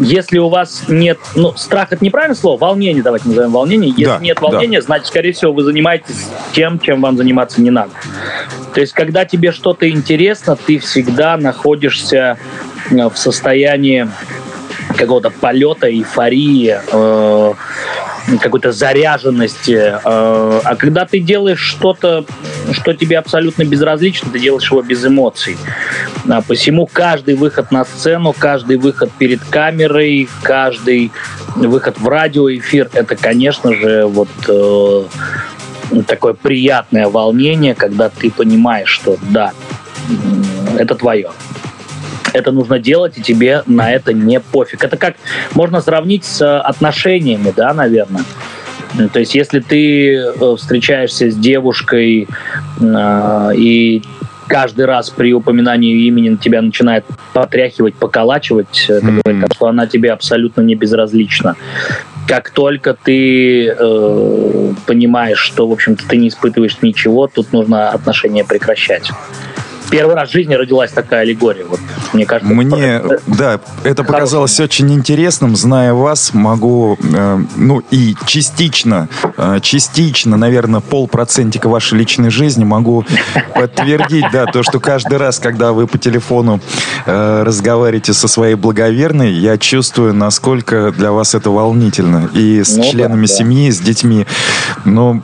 если у вас нет, ну, страх это неправильное слово, волнение, давайте назовем волнение. Если Да, нет волнения, да. значит, скорее всего, вы занимаетесь тем, чем вам заниматься не надо. То есть, когда тебе что-то интересно, ты всегда находишься э, в состоянии какого-то полета, эйфории, э, какой-то заряженности. э, а когда ты делаешь что-то, что тебе абсолютно безразлично, ты делаешь его без эмоций. А посему каждый выход на сцену, каждый выход перед камерой, каждый выход в радиоэфир, это, конечно же, вот э, такое приятное волнение, когда ты понимаешь, что да, это твое. Это нужно делать, и тебе на это не пофиг. Это как можно сравнить с э, отношениями, да, наверное. М, То есть, если ты э, встречаешься с девушкой э, и каждый раз при упоминании имени тебя начинает потряхивать, поколачивать, Мгм. говорит, что она тебе абсолютно не безразлична. Как только ты э, понимаешь, что, в общем-то, ты не испытываешь ничего, тут нужно отношения прекращать. Первый раз в жизни родилась такая аллегория. Вот, мне кажется, Мне, это- да, это хороший показалось очень интересным. Зная вас, могу, э, ну и частично, э, частично, наверное, полпроцентика вашей личной жизни могу подтвердить, да, то, что каждый раз, когда вы по телефону э, разговариваете со своей благоверной, я чувствую, насколько для вас это волнительно. И с Ну членами да. семьи, с детьми. Но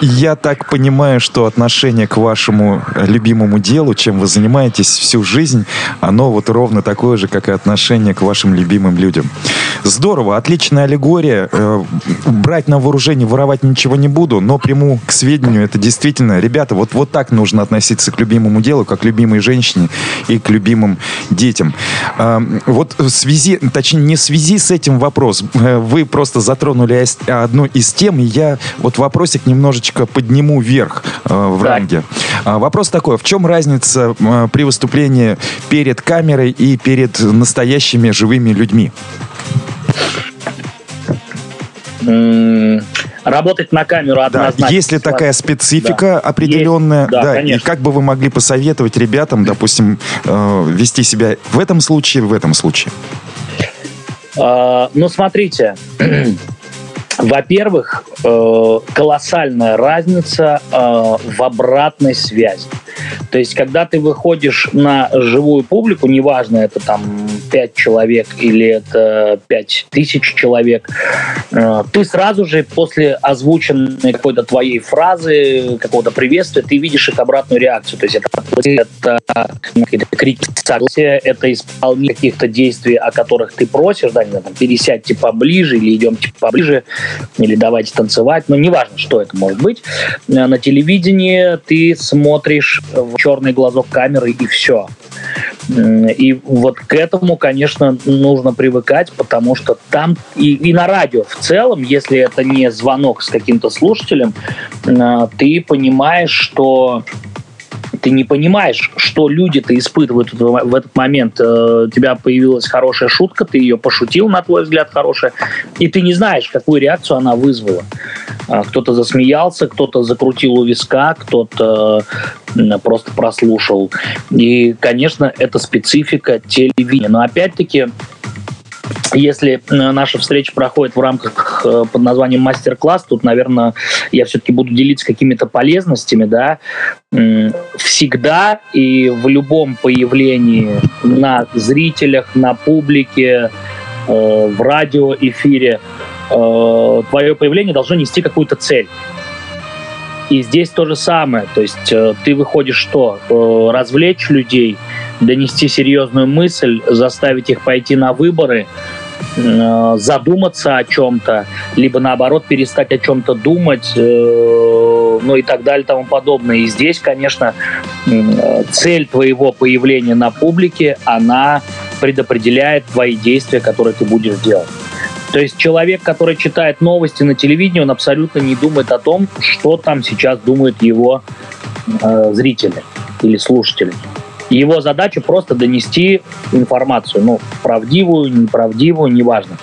я так понимаю, что отношение к вашему любимому делу, чем вы занимаетесь всю жизнь, оно вот ровно такое же, как и отношение к вашим любимым людям. Здорово, отличная аллегория. Э, Брать на вооружение, воровать ничего не буду, но приму к сведению, это действительно, ребята, вот, вот так нужно относиться к любимому делу, как к любимой женщине и к любимым детям. А, Вот в связи, точнее, не в связи с этим вопрос, э, вы просто затронули одну из тем, и я вот вопросик немножечко подниму вверх э, в ранге. А, Вопрос такой, в чем разница э, при выступлении перед камерой и перед настоящими живыми людьми? работать на камеру Да, однозначно. есть ли такая специфика определенная? Есть, да, и конечно. как бы вы могли посоветовать ребятам, допустим, э, вести себя в этом случае, в этом случае? А, Ну, смотрите, во-первых, э, колоссальная разница э, в обратной связи. То есть, когда ты выходишь на живую публику, неважно, это там 5 человек или это 5 тысяч человек, э, ты сразу же после озвученной какой-то твоей фразы, какого-то приветствия, ты видишь их обратную реакцию. То есть, это, это какие-то крики это исполнение каких-то действий, о которых ты просишь, да, там, пересядьте поближе или идемте поближе, или давайте танцевать, но неважно, что это может быть. Э, На телевидении ты смотришь в черный глазок камеры и все. И вот к этому, конечно, нужно привыкать, потому что там и, и на радио в целом, если это не звонок с каким-то слушателем, э, ты понимаешь, что ты не понимаешь, что люди-то испытывают в этот момент. Э, У тебя появилась хорошая шутка, ты ее пошутил, на твой взгляд, хорошая, и ты не знаешь, какую реакцию она вызвала. А, Кто-то засмеялся, кто-то закрутил у виска, кто-то просто прослушал. И, конечно, это специфика телевидения. Но опять-таки, если э, наша встреча проходит в рамках э, под названием мастер-класс, тут, наверное, я все-таки буду делиться какими-то полезностями, да, всегда и в любом появлении на зрителях, на публике, э, в радиоэфире твое появление должно нести какую-то цель. И здесь то же самое. То есть ты выходишь что? Развлечь людей, донести серьезную мысль, заставить их пойти на выборы, э, задуматься о чем-то, либо наоборот перестать о чем-то думать, э, ну и так далее, тому подобное. И здесь, конечно, цель твоего появления на публике, она предопределяет твои действия, которые ты будешь делать. То есть человек, который читает новости на телевидении, он абсолютно не думает о том, что там сейчас думают его э, зрители или слушатели. Его задача просто донести информацию, ну, правдивую, неправдивую, неважно.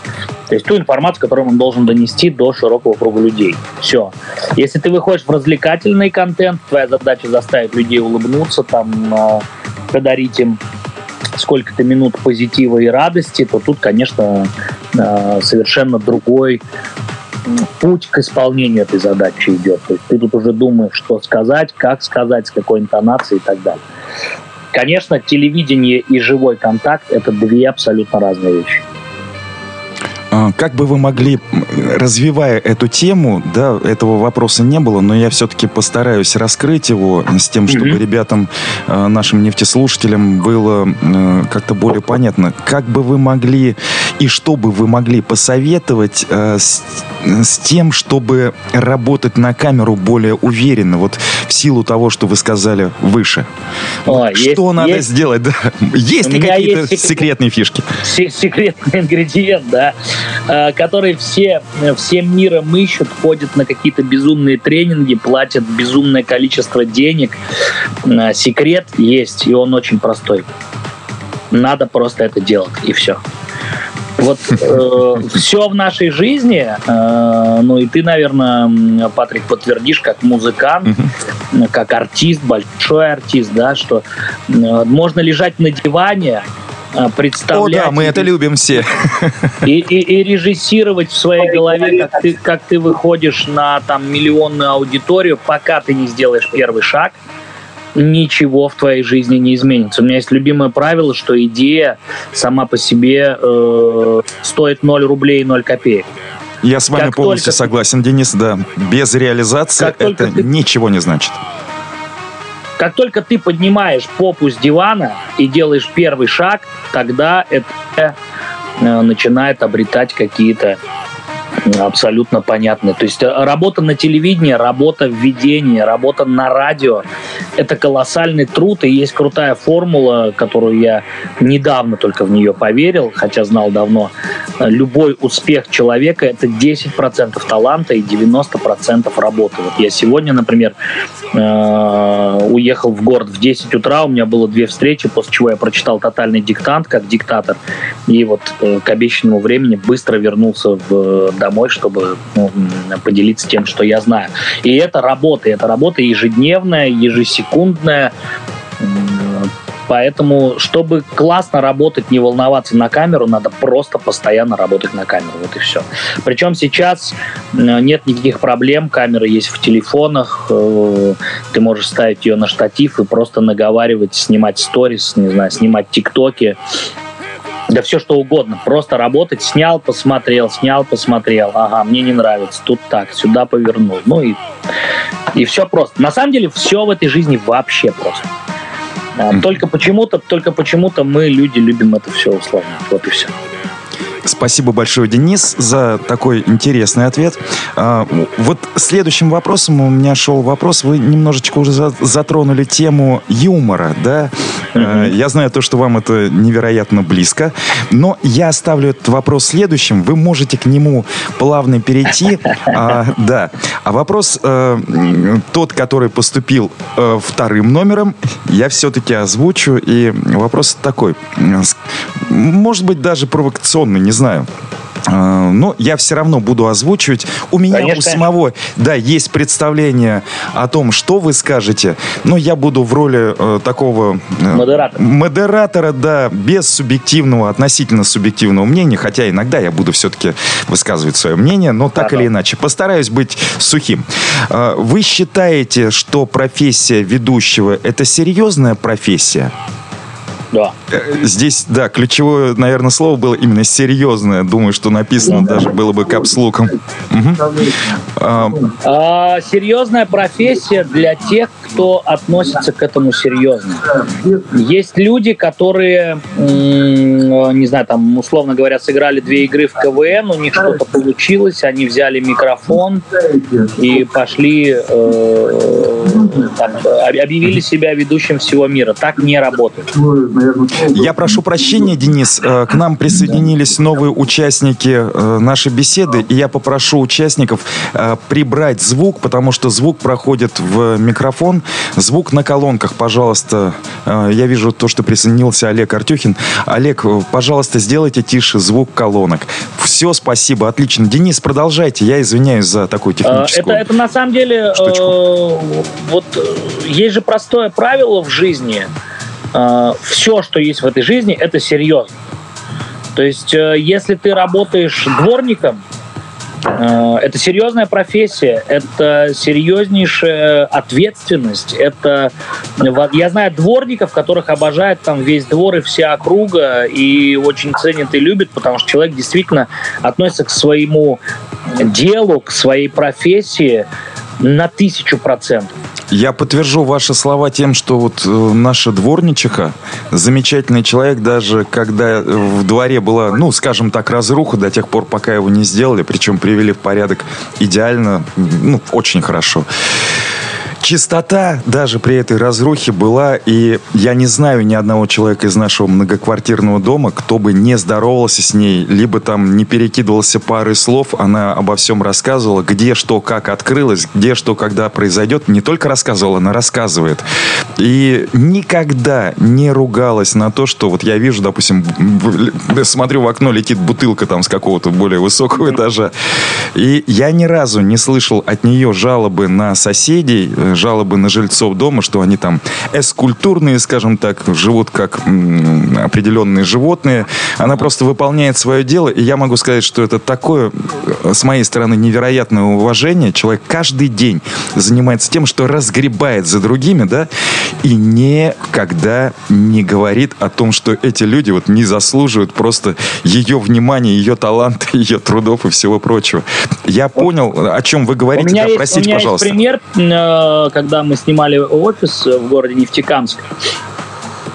То есть ту информацию, которую он должен донести до широкого круга людей. Все. Если ты выходишь в развлекательный контент, твоя задача заставить людей улыбнуться, там, э, подарить им сколько-то минут позитива и радости, то тут, конечно, э, совершенно другой путь к исполнению этой задачи идет. То есть ты тут уже думаешь, что сказать, как сказать, с какой интонацией и так далее. Конечно, телевидение и живой контакт – это две абсолютно разные вещи. А, как бы вы могли, развивая эту тему, да, этого вопроса не было, но я все-таки постараюсь раскрыть его с тем, чтобы mm-hmm. ребятам, а, нашим нефтеслушателям было как-то более понятно. Как бы вы могли и что бы вы могли посоветовать э, с, с тем, чтобы работать на камеру более уверенно, вот в силу того, что вы сказали выше? О, что есть, надо есть, сделать? Да? Есть ли какие-то есть секретные фишки? Секретный ингредиент, да. Э, которые все, всем миром ищут, ходят на какие-то безумные тренинги, платят безумное количество денег. Э, секрет есть, и он очень простой. Надо просто это делать, и все. Вот э, все в нашей жизни, э, ну и ты, наверное, Патрик, подтвердишь, как музыкант, как артист, большой артист, да, что э, можно лежать на диване, представлять... О, да, мы это любим все. И, и, и режиссировать в своей голове, как ты, как ты выходишь на там миллионную аудиторию, пока ты не сделаешь первый шаг, ничего в твоей жизни не изменится. У меня есть любимое правило, что идея сама по себе э, стоит 0 рублей и 0 копеек. Я с вами как полностью только... согласен, Денис, да. Без реализации как это ты... ничего не значит. Как только ты поднимаешь попу с дивана и делаешь первый шаг, тогда это э, начинает обретать какие-то абсолютно понятны. То есть э, работа на телевидении, работа в ведении, работа на радио – это колоссальный труд, и есть крутая формула, которую я недавно только в нее поверил, хотя знал давно. Любой успех человека – это 10% таланта и 90% работы. Вот я сегодня, например, э, уехал в город в 10 утра, у меня было две встречи, после чего я прочитал «Тотальный диктант» как диктатор, и вот э, к обещанному времени быстро вернулся в домой, чтобы ну, поделиться тем, что я знаю. И это работа, это работа ежедневная, ежесекундная. Поэтому, чтобы классно работать, не волноваться на камеру, надо просто постоянно работать на камеру. Вот и все. Причем сейчас нет никаких проблем. Камера есть в телефонах. Э, ты можешь ставить ее на штатив и просто наговаривать, снимать сторис, не знаю, снимать тиктоки да все что угодно, просто работать, снял, посмотрел, снял, посмотрел, ага, мне не нравится, тут так, сюда повернул, ну и, и все просто. На самом деле все в этой жизни вообще просто. А, только почему-то, только почему-то мы, люди, любим это все усложнять. Вот и все. Спасибо большое, Денис, за такой интересный ответ. А, вот следующим вопросом у меня шел вопрос. Вы немножечко уже затронули тему юмора, да? Mm-hmm. Я знаю то, что вам это невероятно близко, но я оставлю этот вопрос следующим. Вы можете к нему плавно перейти. А, да. А вопрос э, тот, который поступил э, вторым номером, я все-таки озвучу. И вопрос такой. Может быть, даже провокационный, не знаю. А, но я все равно буду озвучивать. У меня Конечно. у самого, да, есть представление о том, что вы скажете, но я буду в роли э, такого э, модератора. модератора, да, без субъективного, относительно субъективного мнения, хотя иногда я буду все-таки высказывать свое мнение, но так да, или иначе, постараюсь быть сухим. Э, вы считаете, что профессия ведущего это серьезная профессия? Да. Здесь, да, ключевое, наверное, слово было именно серьезное. Думаю, что написано даже было бы капслуком. Угу. А, а, серьезная профессия для тех, кто относится к этому серьезно. Есть люди, которые, не знаю, там, условно говоря, сыграли две игры в КВН, у них что-то получилось, они взяли микрофон и пошли, э, там, объявили себя ведущим всего мира. Так не работает. Я прошу прощения, Денис. Э, к нам присоединились новые участники э, нашей беседы, и я попрошу участников э, прибрать звук, потому что звук проходит в микрофон. Звук на колонках, пожалуйста. Я вижу то, что присоединился Олег Артюхин. Олег, пожалуйста, сделайте тише звук колонок. Все, спасибо, отлично. Денис, продолжайте. Я извиняюсь за такую техническую Это, это на самом деле, э, вот есть же простое правило в жизни – э, все, что есть в этой жизни, это серьезно. То есть, э, если ты работаешь дворником, э, это серьезная профессия, это серьезнейшая ответственность. Это я знаю дворников, которых обожает там весь двор и вся округа и очень ценят и любят, потому что человек действительно относится к своему делу, к своей профессии на тысячу процентов. Я подтвержу ваши слова тем, что вот э, наша дворничиха, замечательный человек, даже когда в дворе была, ну, скажем так, разруха до тех пор, пока его не сделали, причем привели в порядок идеально, ну, очень хорошо чистота даже при этой разрухе была, и я не знаю ни одного человека из нашего многоквартирного дома, кто бы не здоровался с ней, либо там не перекидывался парой слов, она обо всем рассказывала, где что, как открылось, где что, когда произойдет. Не только рассказывала, она рассказывает. И никогда не ругалась на то, что вот я вижу, допустим, смотрю в окно, летит бутылка там с какого-то более высокого этажа. И я ни разу не слышал от нее жалобы на соседей, жалобы на жильцов дома, что они там эскультурные, скажем так, живут как определенные животные. Она просто выполняет свое дело, и я могу сказать, что это такое, э, с моей стороны, невероятное уважение. Человек каждый день занимается тем, что разгребает за другими, да, и никогда не говорит о том, что эти люди вот не заслуживают просто ее внимания, ее таланта, ее трудов и всего прочего. Я понял, о чем вы говорите. Да, есть, простите, у меня пожалуйста. Есть пример э, когда мы снимали офис в городе Нефтекамск,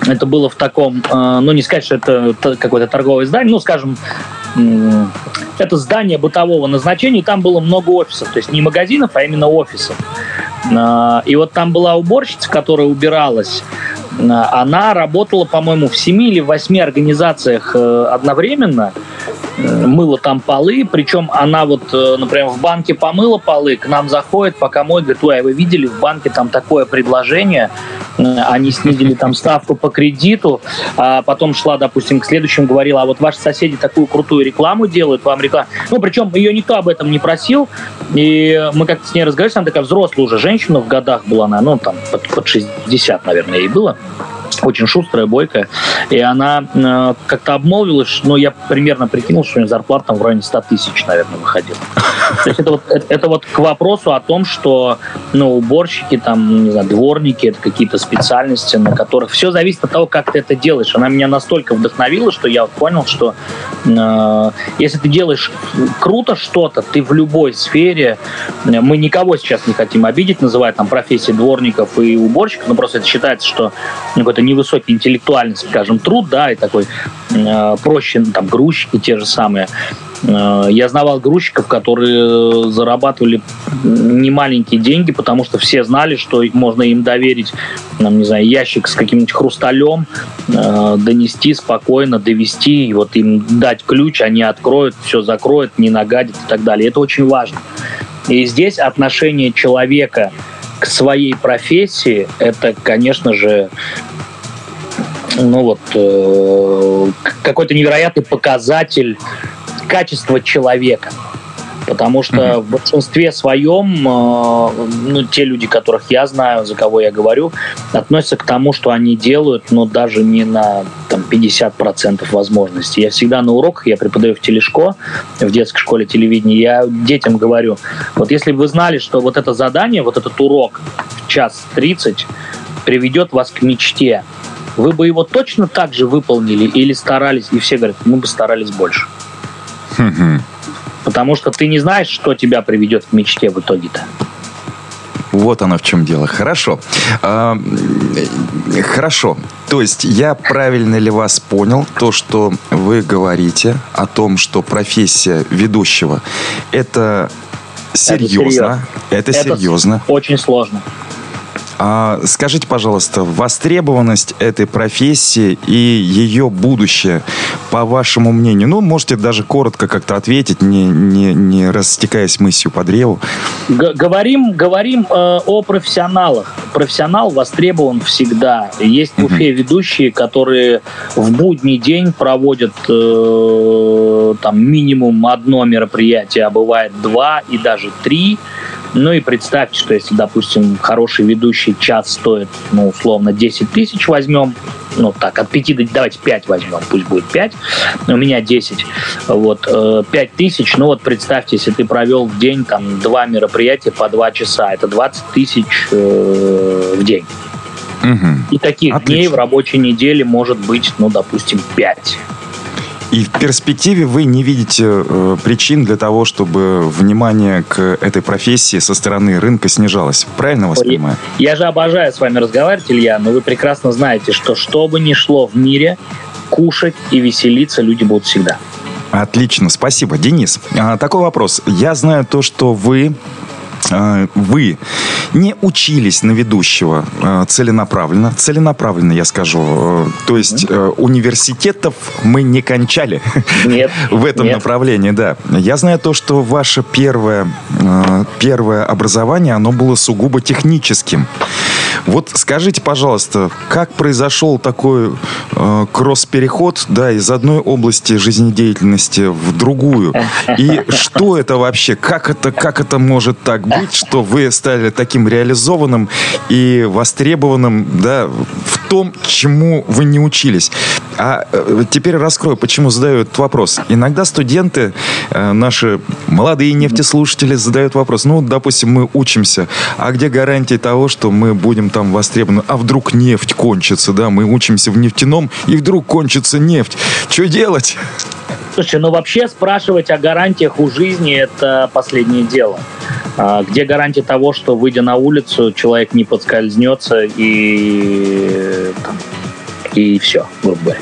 это было в таком, э, ну не сказать, что это какое-то торговое здание, ну скажем, это здание бытового назначения, и там было много офисов, то есть не магазинов, а именно офисов. Э, и вот там была уборщица, которая убиралась, э, она работала, по-моему, в семи или восьми организациях одновременно, мыла там полы, причем она вот, э, например, в банке помыла полы, к нам заходит, пока мой, говорит, ой, а вы видели, в банке там такое предложение, э, они снизили там ставку по кредиту, а потом шла, допустим, к следующему, говорила, а вот ваши соседи такую крутую рекламу делают, вам реклама. Ну, причем ее никто об этом не просил, и мы как-то с ней разговаривали, она такая взрослая уже женщина в годах была, она, ну, там, под, под 60, наверное, ей было очень шустрая, бойкая. И она э, как-то обмолвилась, ну, я примерно прикинул, что у нее зарплата там в районе 100 тысяч, наверное, выходила. То есть это вот, это, это вот к вопросу о том, что, ну, уборщики, там, не знаю, дворники, это какие-то специальности, на которых все зависит от того, как ты это делаешь. Она меня настолько вдохновила, что я вот понял, что э, если ты делаешь круто что-то, ты в любой сфере, мы никого сейчас не хотим обидеть, называя там профессии дворников и уборщиков, но просто это считается, что ну, какой-то невысокий интеллектуальный, скажем, труд, да, и такой э, проще, ну, там, грузчики те же самые. Э, я знавал грузчиков, которые зарабатывали немаленькие деньги, потому что все знали, что можно им доверить, нам, не знаю, ящик с каким-нибудь хрусталем, э, донести спокойно, довести, и вот им дать ключ, они откроют, все закроют, не нагадят и так далее. Это очень важно. И здесь отношение человека к своей профессии, это, конечно же, ну вот, э, какой-то невероятный показатель качества человека. Потому что mm-hmm. в большинстве своем, э, ну, те люди, которых я знаю, за кого я говорю, относятся к тому, что они делают, но даже не на там, 50% возможностей. Я всегда на уроках, я преподаю в телешко, в детской школе телевидения, я детям говорю, вот если бы вы знали, что вот это задание, вот этот урок в час 30 приведет вас к мечте, вы бы его точно так же выполнили или старались? И все говорят, мы бы старались больше. Потому что ты не знаешь, что тебя приведет к мечте в итоге-то. Вот оно в чем дело. Хорошо. А, хорошо. То есть я правильно ли вас понял, то, что вы говорите о том, что профессия ведущего это серьезно. Это серьезно. Это, это серьезно. Очень сложно. А скажите, пожалуйста, востребованность этой профессии и ее будущее, по вашему мнению, ну, можете даже коротко как-то ответить, не, не, не растекаясь мыслью по древу. Г говорим говорим э, о профессионалах. Профессионал востребован всегда. Есть в Уфе ведущие, которые в будний день проводят э, там минимум одно мероприятие, а бывает два и даже три Ну и представьте, что если, допустим, хороший ведущий час стоит, ну, условно, 10 тысяч возьмем, ну, так, от 5 до, давайте 5 возьмем, пусть будет 5, у меня 10, вот, 5 э, тысяч, ну, вот представьте, если ты провел в день, там, два мероприятия по 2 часа, это 20 тысяч э, в день. Угу. И таких Отлично. дней в рабочей неделе может быть, ну, допустим, 5. И в перспективе вы не видите э, причин для того, чтобы внимание к этой профессии со стороны рынка снижалось. Правильно вас понимаю? Я же обожаю с вами разговаривать, Илья, но вы прекрасно знаете, что что бы ни шло в мире, кушать и веселиться люди будут всегда. Отлично, спасибо. Денис, а, такой вопрос. Я знаю то, что вы вы не учились на ведущего а, целенаправленно, целенаправленно я скажу, э, то есть mm-hmm. университетов мы не кончали нет, в этом нет. направлении, да. Я знаю то, что ваше первое, э, первое образование, оно было сугубо техническим. Вот скажите, пожалуйста, как произошел такой э, кросс-переход да, из одной области жизнедеятельности в другую? И что это вообще? Как это, как это может так быть, что вы стали таким реализованным и востребованным да, в том, чему вы не учились? А э, теперь раскрою, почему задаю этот вопрос. Иногда студенты, э, наши молодые нефтеслушатели задают вопрос, ну, допустим, мы учимся, а где гарантия того, что мы будем там востребованы. А вдруг нефть кончится, да? Мы учимся в нефтяном, и вдруг кончится нефть. Что делать? Слушайте, ну вообще спрашивать о гарантиях у жизни – это последнее дело. А где гарантия того, что, выйдя на улицу, человек не подскользнется и там, и все, грубо говоря.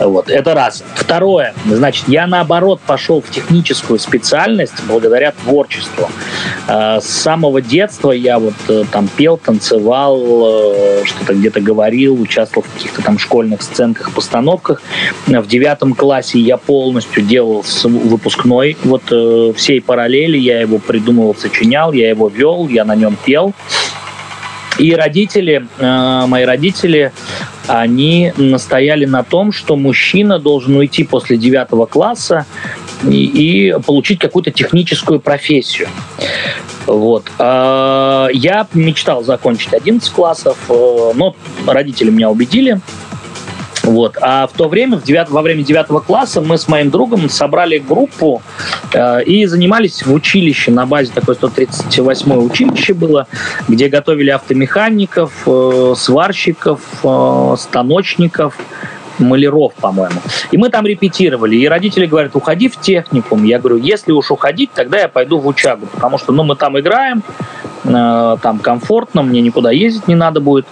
Вот, это раз. Второе, значит, я наоборот пошел в техническую специальность благодаря творчеству. А, с самого детства я вот э, там пел, танцевал, э, что-то где-то говорил, участвовал в каких-то там школьных сценках, постановках. В девятом классе я полностью делал выпускной вот э, всей параллели, я его придумывал, сочинял, я его вел, я на нем пел. И родители, мои родители они настояли на том, что мужчина должен уйти после девятого класса и, и получить какую-то техническую профессию. Вот. А, я мечтал закончить 11 классов, э, но родители меня убедили. Вот. А в то время, в девят... во время девятого класса, мы с моим другом собрали группу э, и занимались в училище на базе такое 138 училище было, где готовили автомехаников, э, сварщиков, э, станочников, маляров, по-моему. И мы там репетировали. И родители говорят, уходи в техникум. Я говорю, если уж уходить, тогда я пойду в учагу, потому что ну, мы там играем, там комфортно, мне никуда ездить не надо будет.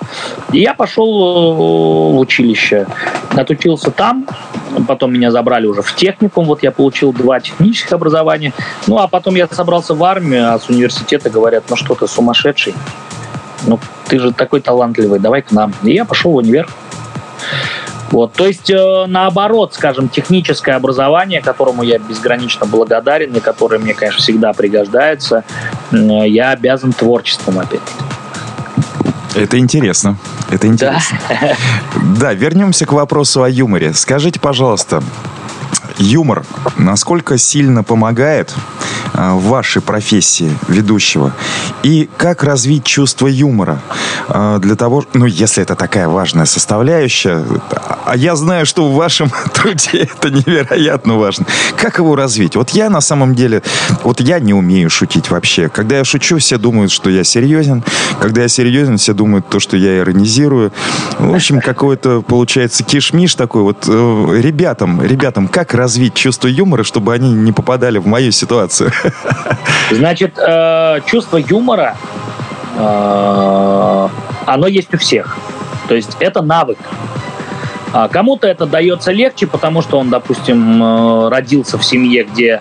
И я пошел э, в училище, отучился там, потом меня забрали уже в техникум, вот я получил два технических образования. Ну, а потом я собрался в армию, а с университета говорят, ну что ты сумасшедший, ну ты же такой талантливый, давай к нам. И я пошел в универ. Вот, то есть, э, наоборот, скажем, техническое образование, которому я безгранично благодарен и которое мне, конечно, всегда пригождается, э, я обязан творчеством опять. Это интересно. Это интересно. Да. да, вернемся к вопросу о юморе. Скажите, пожалуйста, юмор насколько сильно помогает а, в вашей профессии ведущего? И как развить чувство юмора а, для того, ну, если это такая важная составляющая, а я знаю, что в вашем труде это невероятно важно. Как его развить? Вот я на самом деле, вот я не умею шутить вообще. Когда я шучу, все думают, что я серьезен. Когда я серьезен, все думают то, что я иронизирую. В общем, какой-то получается кишмиш такой. Вот э, ребятам, ребятам, как развить чувство юмора, чтобы они не попадали в мою ситуацию? Значит, э, чувство юмора, э, оно есть у всех. То есть это навык. А кому-то это дается легче, потому что он, допустим, э, родился в семье, где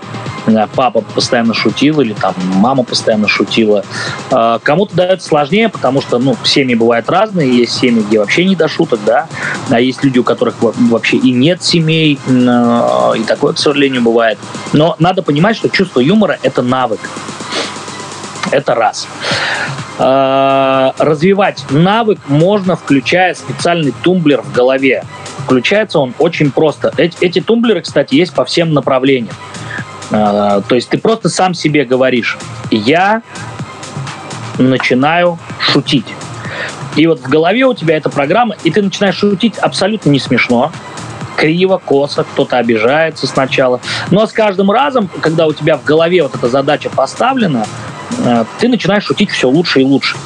папа постоянно шутил или там мама постоянно шутила. А кому-то дается сложнее, потому что, ну, семьи бывают разные, есть семьи, где вообще не до шуток, да, а есть люди, у которых вообще и нет семей, э, и такое, к сожалению, бывает. Но надо понимать, что чувство юмора — это навык. Это раз. А, развивать навык можно, включая специальный тумблер в голове. Включается он очень просто. Эти, эти тумблеры, кстати, есть по всем направлениям. А, то есть ты просто сам себе говоришь, я начинаю шутить. И вот в голове у тебя эта программа, и ты начинаешь шутить абсолютно не смешно, криво, косо, кто-то обижается сначала. Но с каждым разом, когда у тебя в голове вот эта задача поставлена, ты начинаешь шутить все лучше и лучше.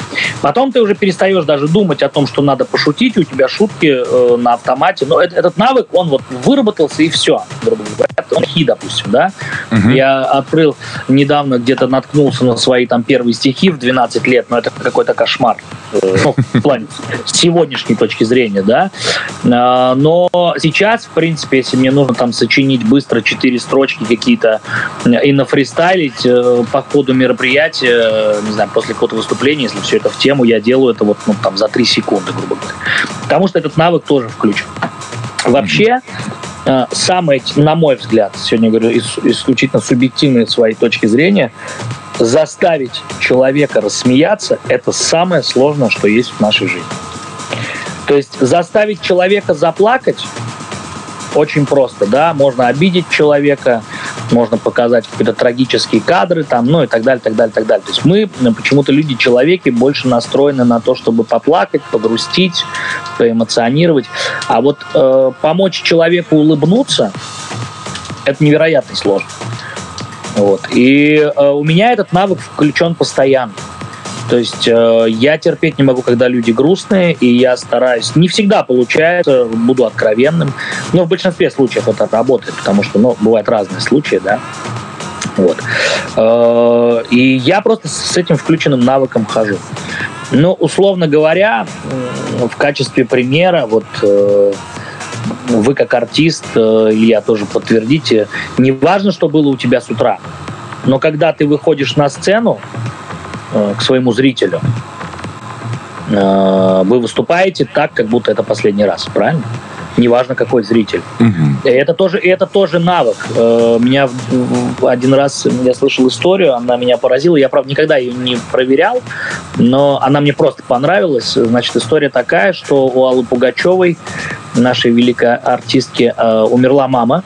Потом ты уже перестаешь даже думать о том, что надо пошутить, у тебя шутки э, на автомате. Но это, этот навык, он вот выработался и все, грубо говоря. Он хи, допустим, да. Угу. Я открыл недавно, где-то наткнулся на свои там первые стихи в 12 лет, но это какой-то кошмар. Э, ну, в плане с сегодняшней точки зрения, да. Э, но сейчас, в принципе, если мне нужно там сочинить быстро четыре строчки какие-то и нафристайлить по ходу мероприятия, мероприятие, не знаю, после какого-то выступления, если все это в тему, я делаю это вот ну, там за три секунды, грубо говоря. Потому что этот навык тоже включен. Вообще, э, самое, на мой взгляд, сегодня говорю исключительно субъективные своей точки зрения, заставить человека рассмеяться – это самое сложное, что есть в нашей жизни. То есть заставить человека заплакать очень просто, да, можно обидеть человека, можно показать какие-то трагические кадры там, ну и так далее, так далее, так далее. То есть мы почему-то люди-человеки больше настроены на то, чтобы поплакать, погрустить, поэмоционировать. А вот э, помочь человеку улыбнуться, это невероятно сложно. Вот. И э, у меня этот навык включен постоянно. То есть э, я терпеть не могу, когда люди грустные, и я стараюсь. Не всегда получается, буду откровенным, но в большинстве случаев это работает, потому что, ну, бывают разные случаи, да. Вот. Э, и я просто с этим включенным навыком хожу. Ну, условно говоря, в качестве примера, вот э, вы как артист, э, Илья, тоже подтвердите, не важно, что было у тебя с утра, но когда ты выходишь на сцену, к своему зрителю. Э, вы выступаете так, как будто это последний раз, правильно? Неважно, какой зритель. Угу. Это тоже, это тоже навык. Э, меня один раз я слышал историю, она меня поразила. Я, правда, никогда ее не проверял, но она мне просто понравилась. Значит, история такая, что у Аллы Пугачевой, нашей великой артистки, умерла мама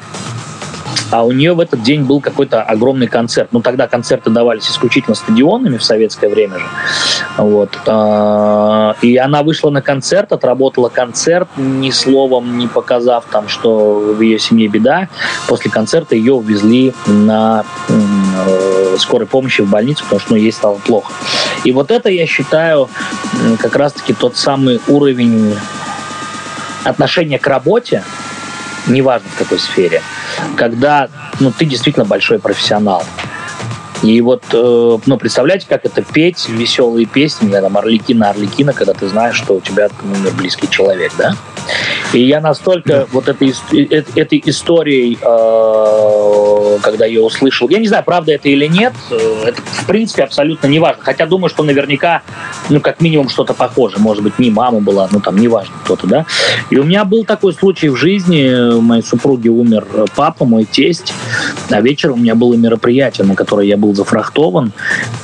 а у нее в этот день был какой-то огромный концерт. Ну, тогда концерты давались исключительно стадионами в советское время же. Вот. А, и она вышла на концерт, отработала концерт, ни словом не показав там, что в ее семье беда. После концерта ее увезли на э, скорой помощи в больницу, потому что ну, ей стало плохо. И вот это, я считаю, как раз-таки тот самый уровень отношения к работе, неважно в какой сфере, когда ну, ты действительно большой профессионал. И вот, э, ну, представляете, как это петь веселые песни, там, Орликина, Орликина, когда ты знаешь, что у тебя умер близкий человек, да? И я настолько вот этой, э, этой историей, э, когда я услышал, я не знаю, правда это или нет, э, это в принципе абсолютно не важно. Хотя думаю, что наверняка, ну, как минимум что-то похоже. Может быть, не мама была, ну, там, неважно кто-то, да. И у меня был такой случай в жизни. У моей супруги умер папа, мой тесть. А вечером у меня было мероприятие, на которое я был зафрахтован.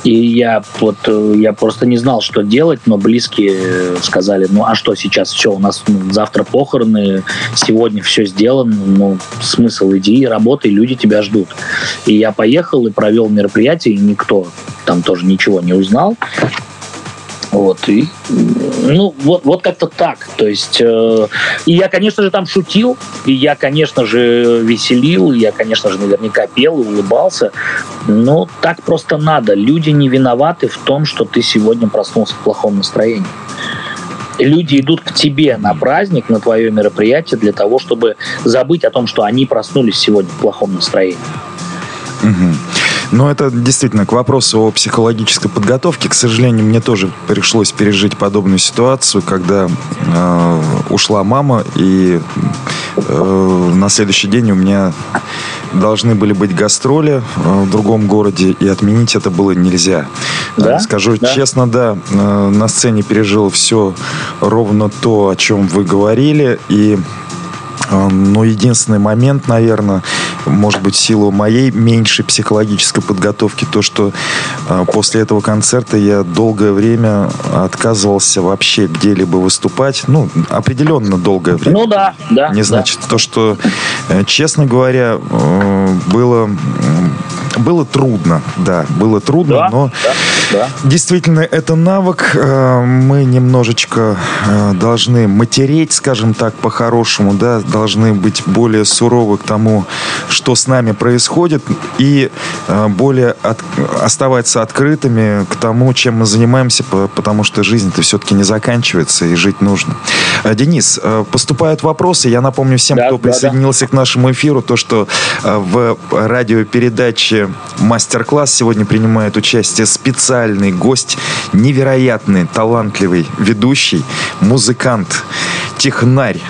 И я вот, я просто не знал, что делать, но близкие сказали, ну, а что сейчас? Все, у нас ну, завтра завтра похороны, сегодня все сделано, ну, смысл, иди, работай, люди тебя ждут. И я поехал и провел мероприятие, и никто там тоже ничего не узнал. Вот, и, ну, вот, вот как-то так. То есть, э, и я, конечно же, там шутил, и я, конечно же, веселил, я, конечно же, наверняка пел и улыбался. Но так просто надо. Люди не виноваты в том, что ты сегодня проснулся в плохом настроении люди идут к тебе на праздник, на твое мероприятие для того, чтобы забыть о том, что они проснулись сегодня в плохом настроении. Угу. Но это действительно к вопросу о психологической подготовке. К сожалению, мне тоже пришлось пережить подобную ситуацию, когда э, ушла мама, и э, на следующий день у меня должны были быть гастроли э, в другом городе, и отменить это было нельзя. Да? Скажу да. честно, да, э, на сцене пережил все ровно то, о чем вы говорили, и э, но единственный момент, наверное, может быть, в силу моей меньшей психологической подготовки, то, что э, после этого концерта я долгое время отказывался вообще где-либо выступать. Ну, определенно долгое время. Ну да, да. Не значит да. то, что, э, честно говоря, э, было было трудно, да, было трудно, да, но, да. Да. Действительно, это навык. Э, мы немножечко э, должны матереть, скажем так, по-хорошему, да, должны быть более суровы к тому, что с нами происходит, и э, более от, оставаться открытыми к тому, чем мы занимаемся, потому что жизнь-то все-таки не заканчивается, и жить нужно. Денис, поступают вопросы. Я напомню всем, да, кто да, присоединился да. к нашему эфиру, то, что в радиопередаче «Мастер-класс» сегодня принимает участие специальный гость, невероятный, талантливый ведущий, музыкант, технарь,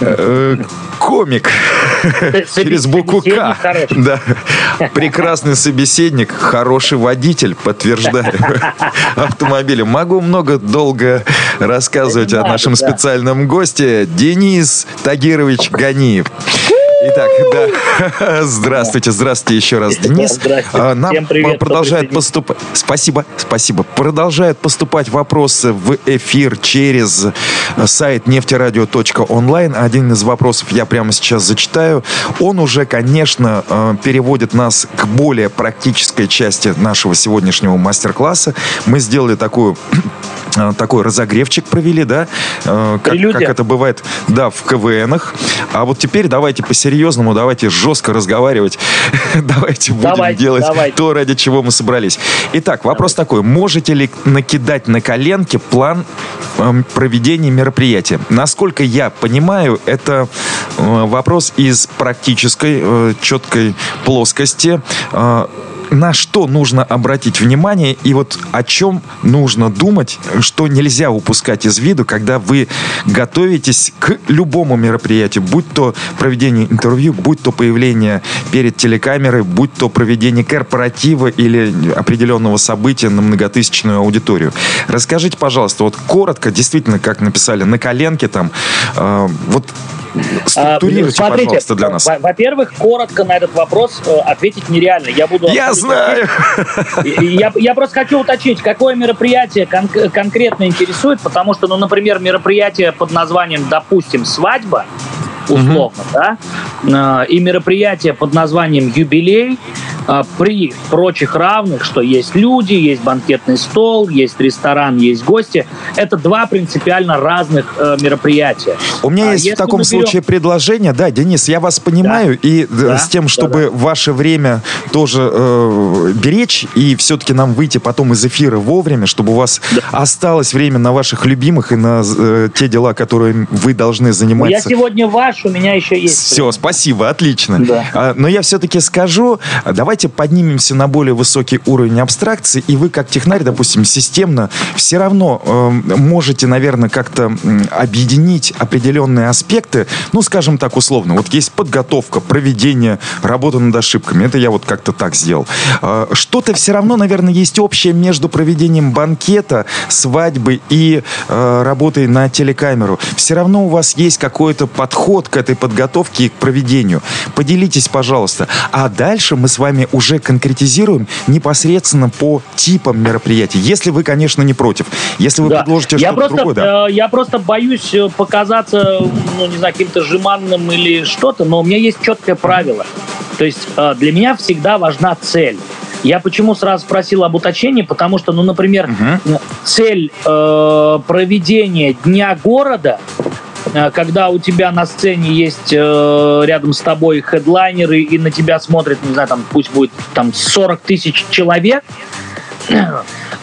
э, комик через букву К. Да. Прекрасный собеседник, хороший водитель, подтверждаю, автомобиля. Могу много долго рассказывать о нашем специальном госте Денис Тагирович Ганиев. Итак, да. Здравствуйте, здравствуйте еще раз, Денис. Здравствуйте. Нам Всем привет, продолжает поступать. Спасибо, спасибо. Продолжают поступать вопросы в эфир через сайт нефтерадио.онлайн. Один из вопросов я прямо сейчас зачитаю. Он уже, конечно, э, переводит нас к более практической части нашего сегодняшнего мастер-класса. Мы сделали такую э, такой разогревчик провели, да, э, как, как это бывает, да, в КВНах. А вот теперь давайте по-серьезному, давайте жестко разговаривать, давайте будем давайте, делать давайте. то, ради чего мы собрались. Итак, вопрос давайте. такой. Можете ли накидать на коленке план э, проведения мероприятия? Насколько я понимаю, это э, вопрос из практической, э, четкой плоскости. На что нужно обратить внимание и вот о чем нужно думать, что нельзя упускать из виду, когда вы готовитесь к любому мероприятию, будь то проведение интервью, будь то появление перед телекамерой, будь то проведение корпоратива или определенного события на многотысячную аудиторию. Расскажите, пожалуйста, вот коротко, действительно, как написали, на коленке там, э, вот Структурируйте, Смотрите, пожалуйста, для нас. Во-первых, коротко на этот вопрос э, ответить нереально. Я буду... Я знаю! Я, я просто хочу уточнить, какое мероприятие кон- конкретно интересует, потому что, ну, например, мероприятие под названием, допустим, «Свадьба», условно, mm-hmm. да, э, и мероприятие под названием «Юбилей», а, при прочих равных, что есть люди, есть банкетный стол, есть ресторан, есть гости. Это два принципиально разных э, мероприятия. У меня а есть в таком берем... случае предложение. Да, Денис, я вас понимаю. Да. И э, да. с тем, чтобы да, да. ваше время тоже э, беречь и все-таки нам выйти потом из эфира вовремя, чтобы у вас да. осталось время на ваших любимых и на э, те дела, которые вы должны заниматься. Я сегодня ваш, у меня еще есть. Все, время. спасибо, отлично. Да. А, но я все-таки скажу, давайте давайте поднимемся на более высокий уровень абстракции, и вы как технарь, допустим, системно все равно э, можете, наверное, как-то объединить определенные аспекты, ну, скажем так, условно. Вот есть подготовка, проведение, работа над ошибками. Это я вот как-то так сделал. Э, что-то все равно, наверное, есть общее между проведением банкета, свадьбы и э, работой на телекамеру. Все равно у вас есть какой-то подход к этой подготовке и к проведению. Поделитесь, пожалуйста. А дальше мы с вами уже конкретизируем непосредственно по типам мероприятий. Если вы, конечно, не против. Если вы да. предложите я что-то другое, да. Э, я просто боюсь э, показаться, ну, не знаю, каким-то жеманным или что-то, но у меня есть четкое правило. То есть э, для меня всегда важна цель. Я почему сразу спросил об уточнении, потому что, ну, например, угу. цель э, проведения Дня города когда у тебя на сцене есть э, рядом с тобой хедлайнеры, и на тебя смотрят, не знаю, там пусть будет там 40 тысяч человек,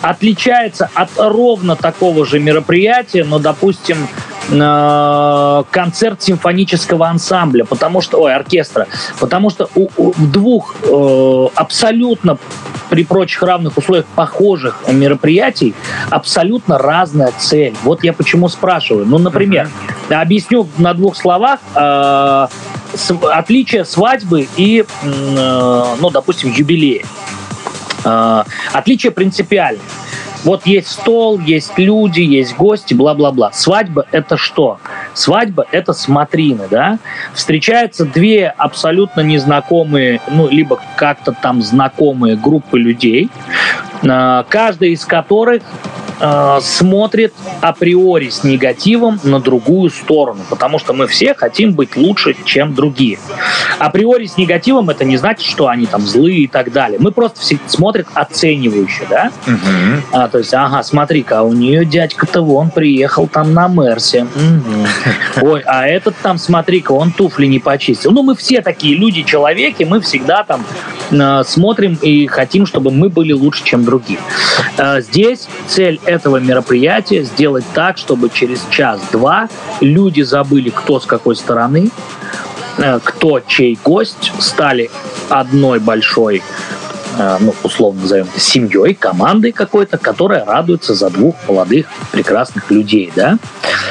отличается от ровно такого же мероприятия, но, допустим, э, концерт симфонического ансамбля, потому что, ой, оркестра, потому что у, у двух э, абсолютно при прочих равных условиях похожих мероприятий абсолютно разная цель. Вот я почему спрашиваю. Ну, например, uh-huh. объясню на двух словах э, отличие свадьбы и, э, ну, допустим, юбилея. Э, отличие принципиальное. Вот есть стол, есть люди, есть гости, бла-бла-бла. Свадьба — это что? Свадьба — это смотрины, да? Встречаются две абсолютно незнакомые, ну, либо как-то там знакомые группы людей, а, каждая из которых э, смотрит априори с негативом на другую сторону, потому что мы все хотим быть лучше, чем другие. Априори с негативом это не значит, что они там злые и так далее. Мы просто все смотрят оценивающе, да? Угу. А, то есть, ага, смотри-ка, а у нее дядька-то вон приехал там на Мерсе. Угу. Ой, а этот там, смотри-ка, он туфли не почистил. Ну, мы все такие люди, человеки, мы всегда там э, смотрим и хотим, чтобы мы были лучше, чем другие. Э, здесь цель этого мероприятия сделать так, чтобы через час-два люди забыли, кто с какой стороны, э, кто чей гость, стали одной большой э, ну, условно назовем семьей, командой какой-то, которая радуется за двух молодых прекрасных людей, да?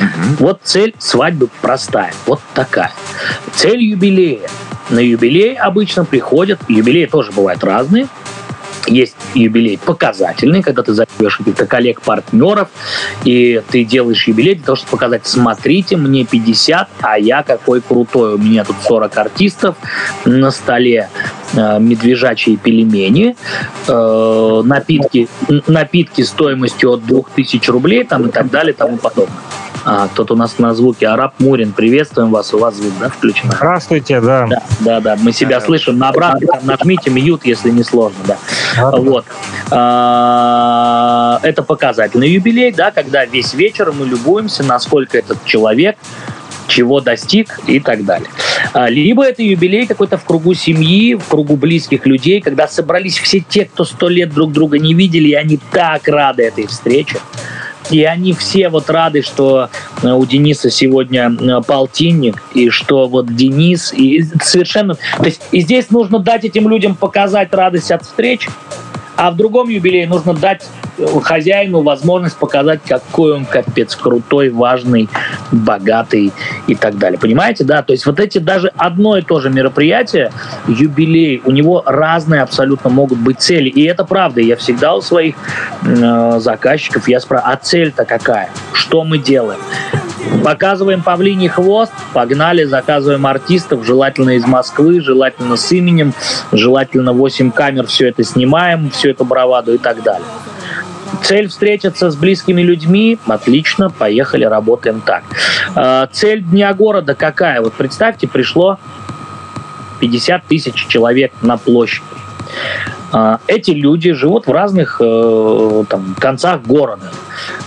Угу. Вот цель свадьбы простая, вот такая. Цель юбилея. На юбилей обычно приходят, юбилеи тоже бывают разные, есть юбилей показательный, когда ты зовешь каких-то коллег-партнеров, и ты делаешь юбилей для того, чтобы показать, смотрите, мне 50, а я какой крутой. У меня тут 40 артистов, на столе э, медвежачьи пельмени, э, напитки, напитки стоимостью от 2000 рублей там, и так далее и тому подобное. А, кто-то у нас на звуке. Араб Мурин, приветствуем вас. У вас звук, да, включен? Здравствуйте, да. Да, да, да. Мы себя слышим. На обратно там нажмите мьют, если не сложно, да. А, вот. А, это показательный юбилей, да, когда весь вечер мы любуемся, насколько этот человек чего достиг и так далее. А, либо это юбилей какой-то в кругу семьи, в кругу близких людей, когда собрались все те, кто сто лет друг друга не видели, и они так рады этой встрече. И они все вот рады, что э, у Дениса сегодня э, полтинник, и что вот Денис, и совершенно... То есть и здесь нужно дать этим людям показать радость от встреч, а в другом юбилее нужно дать хозяину возможность показать, какой он капец крутой, важный, богатый и так далее. Понимаете, да? То есть вот эти даже одно и то же мероприятие, юбилей, у него разные абсолютно могут быть цели. И это правда. Я всегда у своих э, заказчиков я спрашиваю, а цель-то какая? Что мы делаем? Показываем павлиний хвост, погнали, заказываем артистов, желательно из Москвы, желательно с именем, желательно 8 камер, все это снимаем, всю эту браваду и так далее. Цель встретиться с близкими людьми. Отлично, поехали, работаем так. А, цель Дня города какая? Вот представьте, пришло 50 тысяч человек на площадь. А, эти люди живут в разных э, там, концах города.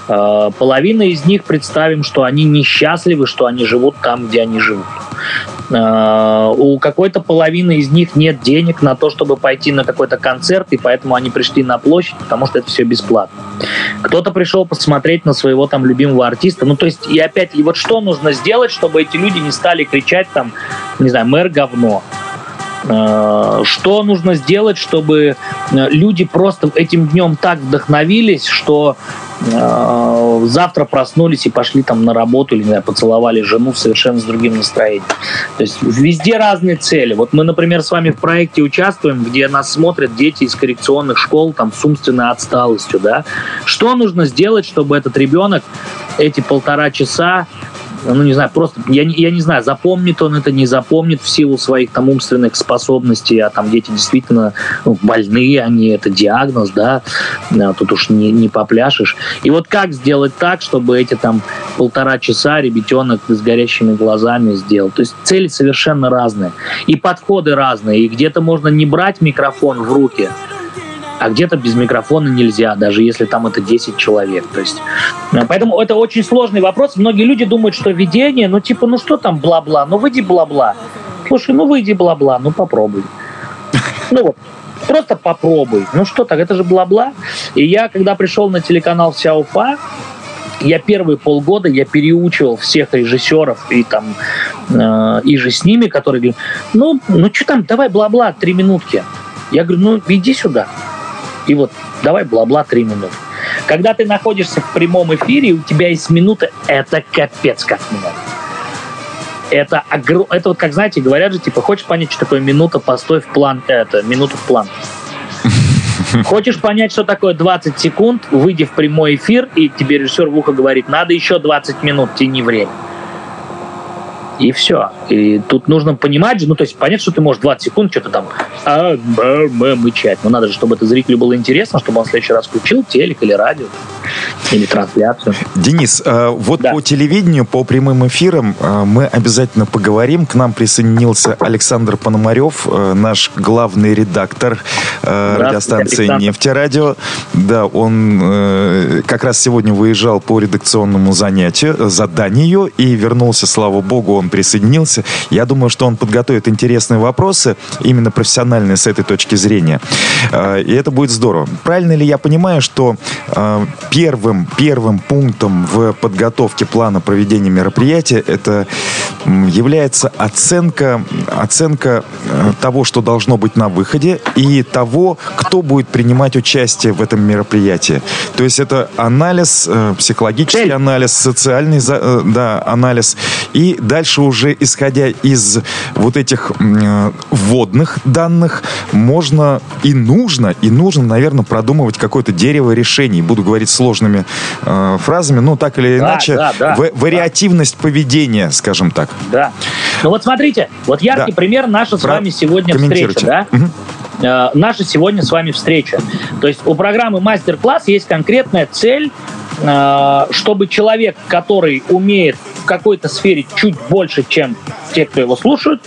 А, половина из них представим, что они несчастливы, что они живут там, где они живут. А, у какой-то половины из них нет денег на то, чтобы пойти на какой-то концерт, и поэтому они пришли на площадь, потому что это все бесплатно. Кто-то пришел посмотреть на своего там любимого артиста. Ну, то есть, и опять, и вот что нужно сделать, чтобы эти люди не стали кричать там, не знаю, мэр говно, что нужно сделать, чтобы люди просто этим днем так вдохновились, что э, завтра проснулись и пошли там на работу или, знаю, поцеловали жену совершенно с другим настроением. То есть везде разные цели. Вот мы, например, с вами в проекте участвуем, где нас смотрят дети из коррекционных школ там с умственной отсталостью, да. Что нужно сделать, чтобы этот ребенок эти полтора часа ну, не знаю, просто, я, я не знаю, запомнит он это, не запомнит в силу своих там умственных способностей, а там дети действительно ну, больные, они, это диагноз, да, а тут уж не, не попляшешь. И вот как сделать так, чтобы эти там полтора часа ребятенок с горящими глазами сделал? То есть цели совершенно разные, и подходы разные, и где-то можно не брать микрофон в руки, а где-то без микрофона нельзя, даже если там это 10 человек. То есть, э, поэтому это очень сложный вопрос. Многие люди думают, что видение, ну типа, ну что там бла-бла, ну выйди бла-бла. Слушай, ну выйди бла-бла, ну попробуй. Ну вот, просто попробуй. Ну что так, это же бла-бла. И я, когда пришел на телеканал «Вся Уфа», я первые полгода я переучивал всех режиссеров и там э, и же с ними, которые говорят, ну, ну что там, давай бла-бла, три минутки. Я говорю, ну иди сюда. И вот давай бла-бла три минуты. Когда ты находишься в прямом эфире, у тебя есть минута, это капец как много. Это, огр... это вот как, знаете, говорят же, типа, хочешь понять, что такое минута, постой в план, это, минуту в план. Хочешь понять, что такое 20 секунд, выйди в прямой эфир, и тебе режиссер в ухо говорит, надо еще 20 минут, тяни время и все. И тут нужно понимать же, ну, то есть понятно, что ты можешь 20 секунд что-то там а, б, б, мычать, но надо же, чтобы это зрителю было интересно, чтобы он в следующий раз включил телек или радио. или трансляцию. Денис, э, вот да. по телевидению, по прямым эфирам э, мы обязательно поговорим. К нам присоединился Александр Пономарев, э, наш главный редактор радиостанции «Нефтерадио». Да, он как раз сегодня выезжал по редакционному занятию, заданию и вернулся, слава богу, он присоединился. Я думаю, что он подготовит интересные вопросы, именно профессиональные с этой точки зрения. И это будет здорово. Правильно ли я понимаю, что первым, первым пунктом в подготовке плана проведения мероприятия это является оценка, оценка э, того, что должно быть на выходе, и того, кто будет принимать участие в этом мероприятии. То есть это анализ, э, психологический анализ, социальный э, да, анализ. И дальше уже, исходя из вот этих вводных данных, можно и нужно, и нужно, наверное, продумывать какое-то дерево решений. Буду говорить сложными э, фразами, ну, так или иначе, да, да, да, вариативность да. поведения, скажем так. Да. Ну вот смотрите, вот яркий да. пример наша с вами сегодня встреча, да? Угу. Э, наша сегодня с вами встреча. То есть у программы мастер-класс есть конкретная цель, э, чтобы человек, который умеет в какой-то сфере чуть больше, чем те, кто его слушают,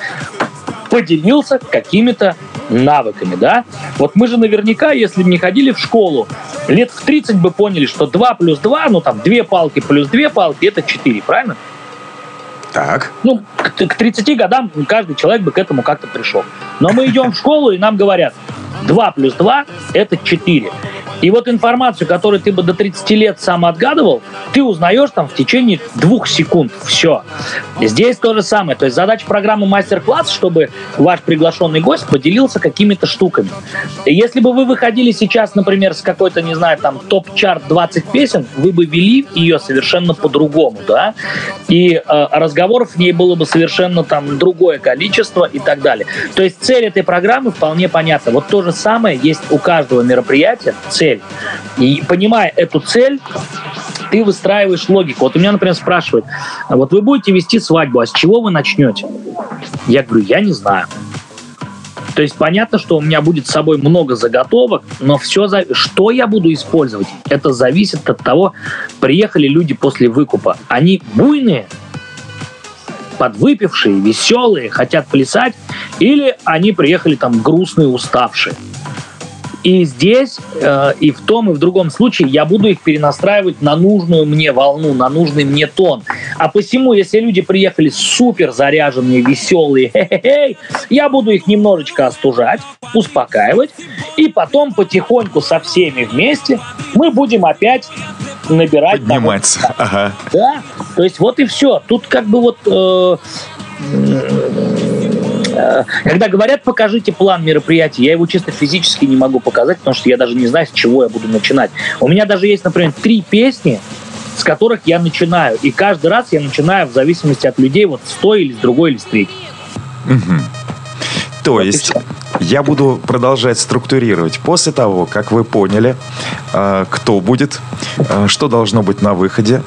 поделился какими-то навыками, да? Вот мы же наверняка, если бы не ходили в школу, лет в 30 бы поняли, что 2 плюс 2, ну там 2 палки плюс 2 палки, это 4, правильно? Так. Ну, к, к 30 годам каждый человек бы к этому как-то пришел. Но мы идем в школу, и нам говорят, 2 плюс 2 – это 4. И вот информацию, которую ты бы до 30 лет сам отгадывал, ты узнаешь там в течение двух секунд. Все. Здесь то же самое. То есть задача программы мастер-класс, чтобы ваш приглашенный гость поделился какими-то штуками. Если бы вы выходили сейчас, например, с какой-то, не знаю, там топ-чарт 20 песен, вы бы вели ее совершенно по-другому, да? И э, разговоров в ней было бы совершенно там другое количество и так далее. То есть цель этой программы вполне понятна. Вот то же самое есть у каждого мероприятия. Цель. И понимая эту цель, ты выстраиваешь логику. Вот у меня, например, спрашивают, «А вот вы будете вести свадьбу, а с чего вы начнете? Я говорю, я не знаю. То есть понятно, что у меня будет с собой много заготовок, но все, что я буду использовать, это зависит от того, приехали люди после выкупа. Они буйные, подвыпившие, веселые, хотят плясать, или они приехали там грустные, уставшие. И здесь, э, и в том, и в другом случае я буду их перенастраивать на нужную мне волну, на нужный мне тон. А посему, если люди приехали супер заряженные, веселые, я буду их немножечко остужать, успокаивать, и потом потихоньку со всеми вместе мы будем опять набирать... Подниматься. Ага. Да, то есть вот и все. Тут как бы вот... Э, Э, когда говорят, покажите план мероприятия, я его чисто физически не могу показать, потому что я даже не знаю, с чего я буду начинать. У меня даже есть, например, три песни, с которых я начинаю. И каждый раз я начинаю в зависимости от людей вот с той или с другой или с третьей. Угу. То вот есть я буду продолжать структурировать. После того, как вы поняли, э, кто будет, э, что должно быть на выходе,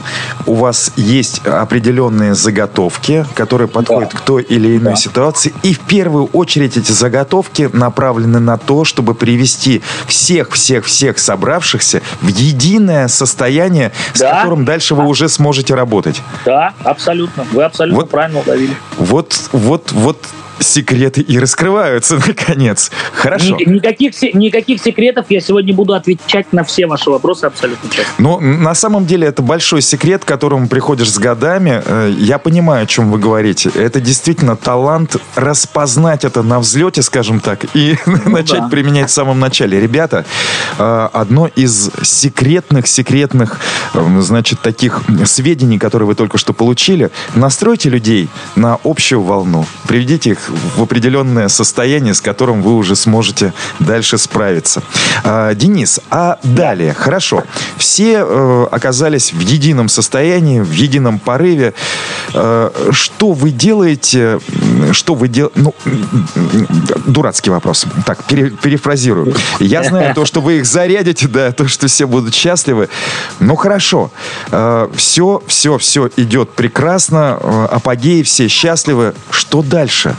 у вас есть определенные заготовки, которые подходят да. к той или иной да. ситуации. И в первую очередь эти заготовки направлены на то, чтобы привести всех-всех-всех собравшихся в единое состояние, да. с которым дальше вы уже сможете работать. Да, абсолютно. Вы абсолютно вот, правильно уловили. Вот, вот, вот секреты и раскрываются, наконец. Хорошо. Никаких, никаких секретов. Я сегодня буду отвечать на все ваши вопросы абсолютно честно. Ну, на самом деле, это большой секрет, к которому приходишь с годами. Э, я понимаю, о чем вы говорите. Это действительно талант распознать это на взлете, скажем так, и ну, начать да. применять в самом начале. Ребята, э, одно из секретных, секретных, э, значит, таких сведений, которые вы только что получили, настройте людей на общую волну. Приведите их в определенное состояние, с которым вы уже сможете дальше справиться. А, Денис, а далее, хорошо, все э, оказались в едином состоянии, в едином порыве. Э, что вы делаете, что вы делаете, ну, дурацкий вопрос. Так, пере, перефразирую. Я знаю то, что вы их зарядите, да, то, что все будут счастливы. Ну, хорошо. Э, все, все, все идет прекрасно, апогеи, все счастливы. Что дальше?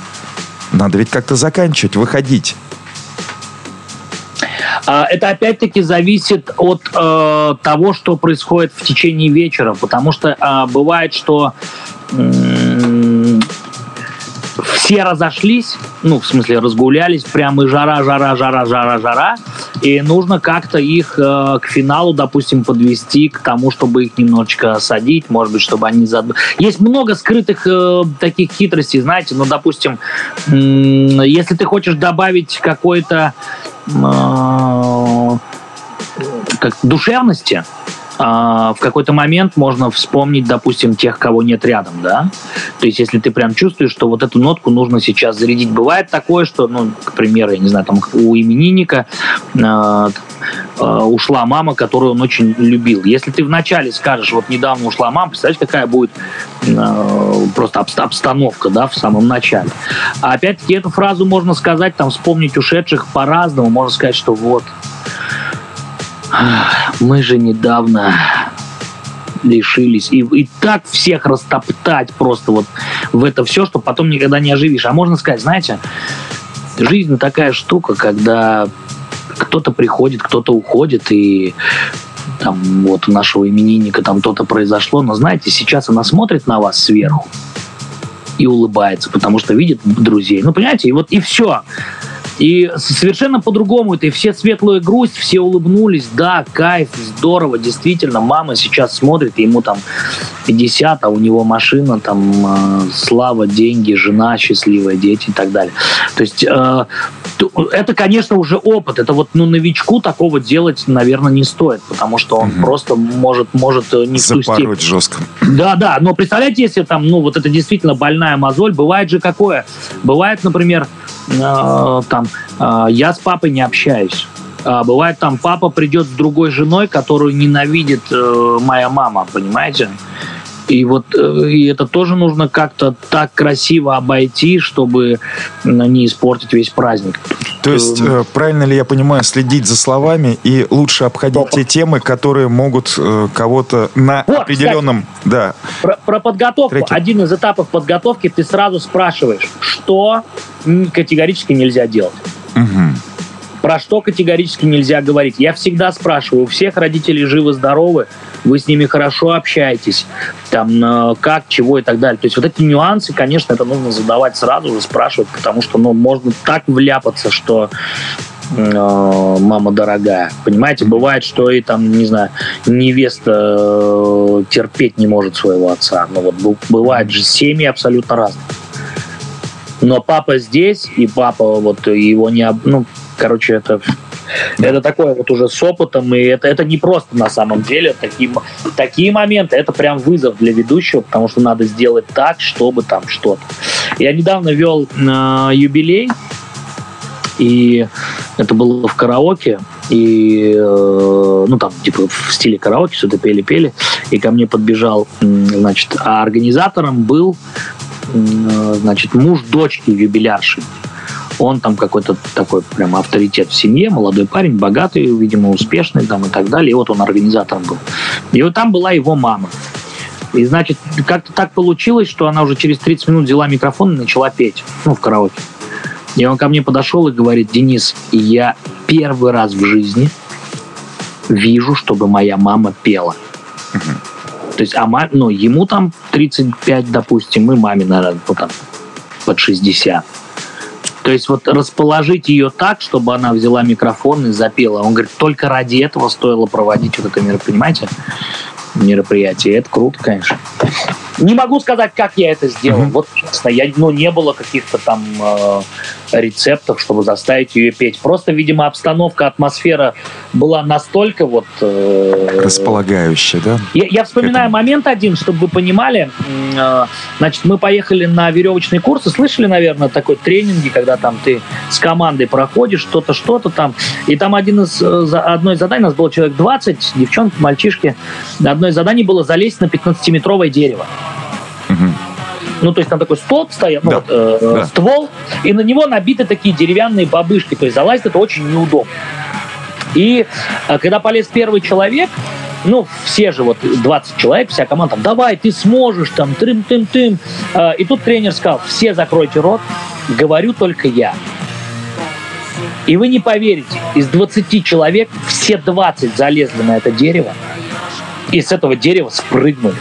Надо ведь как-то заканчивать, выходить. А, это опять-таки зависит от э, того, что происходит в течение вечера, потому что э, бывает, что все разошлись, ну, в смысле, разгулялись, прямо и жара, жара, жара, жара, жара, и нужно как-то их э, к финалу, допустим, подвести к тому, чтобы их немножечко садить, может быть, чтобы они... Зад... Есть много скрытых э, таких хитростей, знаете, ну, допустим, э, если ты хочешь добавить какой-то э, как душевности, в какой-то момент можно вспомнить, допустим, тех, кого нет рядом, да. То есть, если ты прям чувствуешь, что вот эту нотку нужно сейчас зарядить. Бывает такое, что, ну, к примеру, я не знаю, там у именинника э, э, ушла мама, которую он очень любил. Если ты вначале скажешь, вот недавно ушла мама, представляешь, какая будет э, просто обстановка, да, в самом начале. А опять-таки эту фразу можно сказать, там, вспомнить ушедших по-разному. Можно сказать, что вот, мы же недавно лишились. И, и так всех растоптать просто вот в это все, что потом никогда не оживишь. А можно сказать, знаете, жизнь такая штука, когда кто-то приходит, кто-то уходит, и там вот у нашего именинника там то-то произошло, но знаете, сейчас она смотрит на вас сверху и улыбается, потому что видит друзей. Ну, понимаете, и вот и все. И совершенно по-другому это. И все светлую грусть, все улыбнулись. Да, кайф, здорово, действительно. Мама сейчас смотрит, ему там 50, а у него машина, там э, слава, деньги, жена счастливая, дети и так далее. То есть э, это, конечно, уже опыт. Это вот ну, новичку такого делать, наверное, не стоит, потому что он угу. просто может, может э, не Запороть жестко. Да, да. Но представляете, если там, ну, вот это действительно больная мозоль, бывает же какое? Бывает, например, э, там, э, я с папой не общаюсь. А бывает там папа придет с другой женой, которую ненавидит э, моя мама, понимаете? И вот э, и это тоже нужно как-то так красиво обойти, чтобы не испортить весь праздник. То есть, э, правильно ли я понимаю, следить за словами и лучше обходить те темы, которые могут э, кого-то на вот, определенном... Кстати, да, про, про подготовку. Треке. Один из этапов подготовки ты сразу спрашиваешь, что категорически нельзя делать. Угу про что категорически нельзя говорить. Я всегда спрашиваю, у всех родителей живы-здоровы, вы с ними хорошо общаетесь, там, как, чего и так далее. То есть вот эти нюансы, конечно, это нужно задавать сразу же, спрашивать, потому что, ну, можно так вляпаться, что э, мама дорогая. Понимаете, бывает, что и там, не знаю, невеста э, терпеть не может своего отца. Ну вот бывает же семьи абсолютно разные. Но папа здесь, и папа вот его не... Ну, короче, это это такое вот уже с опытом, и это, это не просто на самом деле. Такие, такие моменты, это прям вызов для ведущего, потому что надо сделать так, чтобы там что-то. Я недавно вел э, юбилей, и это было в караоке, и, э, ну, там, типа, в стиле караоке что-то пели-пели, и ко мне подбежал, значит, а организатором был, значит, муж дочки юбилярши. Он там какой-то такой прям авторитет в семье, молодой парень, богатый, видимо, успешный там и так далее. И вот он организатором был. И вот там была его мама. И, значит, как-то так получилось, что она уже через 30 минут взяла микрофон и начала петь, ну, в караоке. И он ко мне подошел и говорит, Денис, я первый раз в жизни вижу, чтобы моя мама пела. То есть, а маме, ну, ему там 35, допустим, и маме, наверное, ну, там, под 60. То есть вот расположить ее так, чтобы она взяла микрофон и запела. Он говорит, только ради этого стоило проводить вот это мероприятие. Понимаете? мероприятие. Это круто, конечно. Не могу сказать, как я это сделал. Mm-hmm. Вот честно, я, ну, не было каких-то там э, рецептов, чтобы заставить ее петь. Просто, видимо, обстановка, атмосфера была настолько вот... Э, Располагающая, да? Я, я вспоминаю момент один, чтобы вы понимали. Э, значит, мы поехали на веревочные курсы. Слышали, наверное, такой тренинги, когда там ты с командой проходишь что-то, что-то там. И там один из, э, одно из заданий, у нас было человек 20, девчонки, мальчишки. Одно из заданий было залезть на 15-метровое дерево. Ну, то есть там такой столб стоит, ну, да. вот, э, да. ствол, и на него набиты такие деревянные бабышки. То есть залазить это очень неудобно. И э, когда полез первый человек, ну, все же, вот 20 человек, вся команда, там, давай, ты сможешь, там, трым-тым-тым. Э, и тут тренер сказал, все закройте рот, говорю только я. И вы не поверите, из 20 человек все 20 залезли на это дерево и с этого дерева спрыгнули.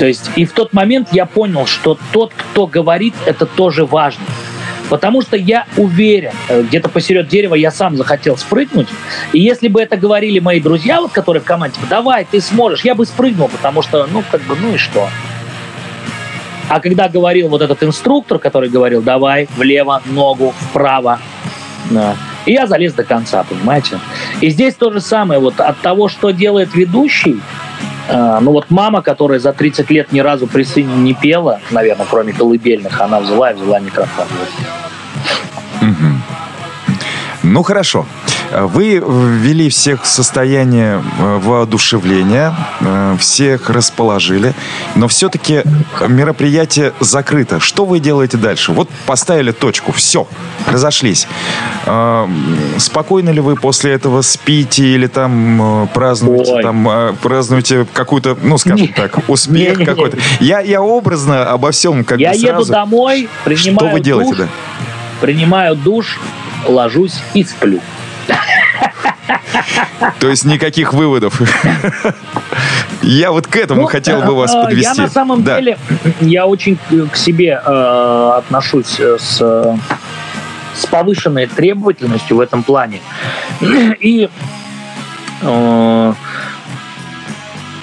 То есть и в тот момент я понял, что тот, кто говорит, это тоже важно. Потому что я уверен, э, где-то посеред дерева я сам захотел спрыгнуть. И если бы это говорили мои друзья, вот, которые в команде, типа, давай, ты сможешь, я бы спрыгнул, потому что, ну, как бы, ну и что? А когда говорил вот этот инструктор, который говорил, давай, влево, ногу, вправо, да, и я залез до конца, понимаете? И здесь то же самое, вот от того, что делает ведущий, ну вот мама, которая за 30 лет ни разу при сыне не пела, наверное, кроме колыбельных, она взяла и взяла микрофон. Ну хорошо. Вы ввели всех в состояние э, воодушевления, э, всех расположили, но все-таки мероприятие закрыто. Что вы делаете дальше? Вот поставили точку, все, разошлись. Э, спокойно ли вы после этого спите или там празднуете, Ой. там празднуете какую-то, ну скажем так, успех какой-то? Я, я образно обо всем как я бы сразу. еду домой, принимаю Что вы делаете, душ, да? Принимаю душ, ложусь и сплю. То есть никаких выводов. Я вот к этому ну, хотел бы вас подвести. Я на самом да. деле, я очень к себе э, отношусь с, с повышенной требовательностью в этом плане. И э,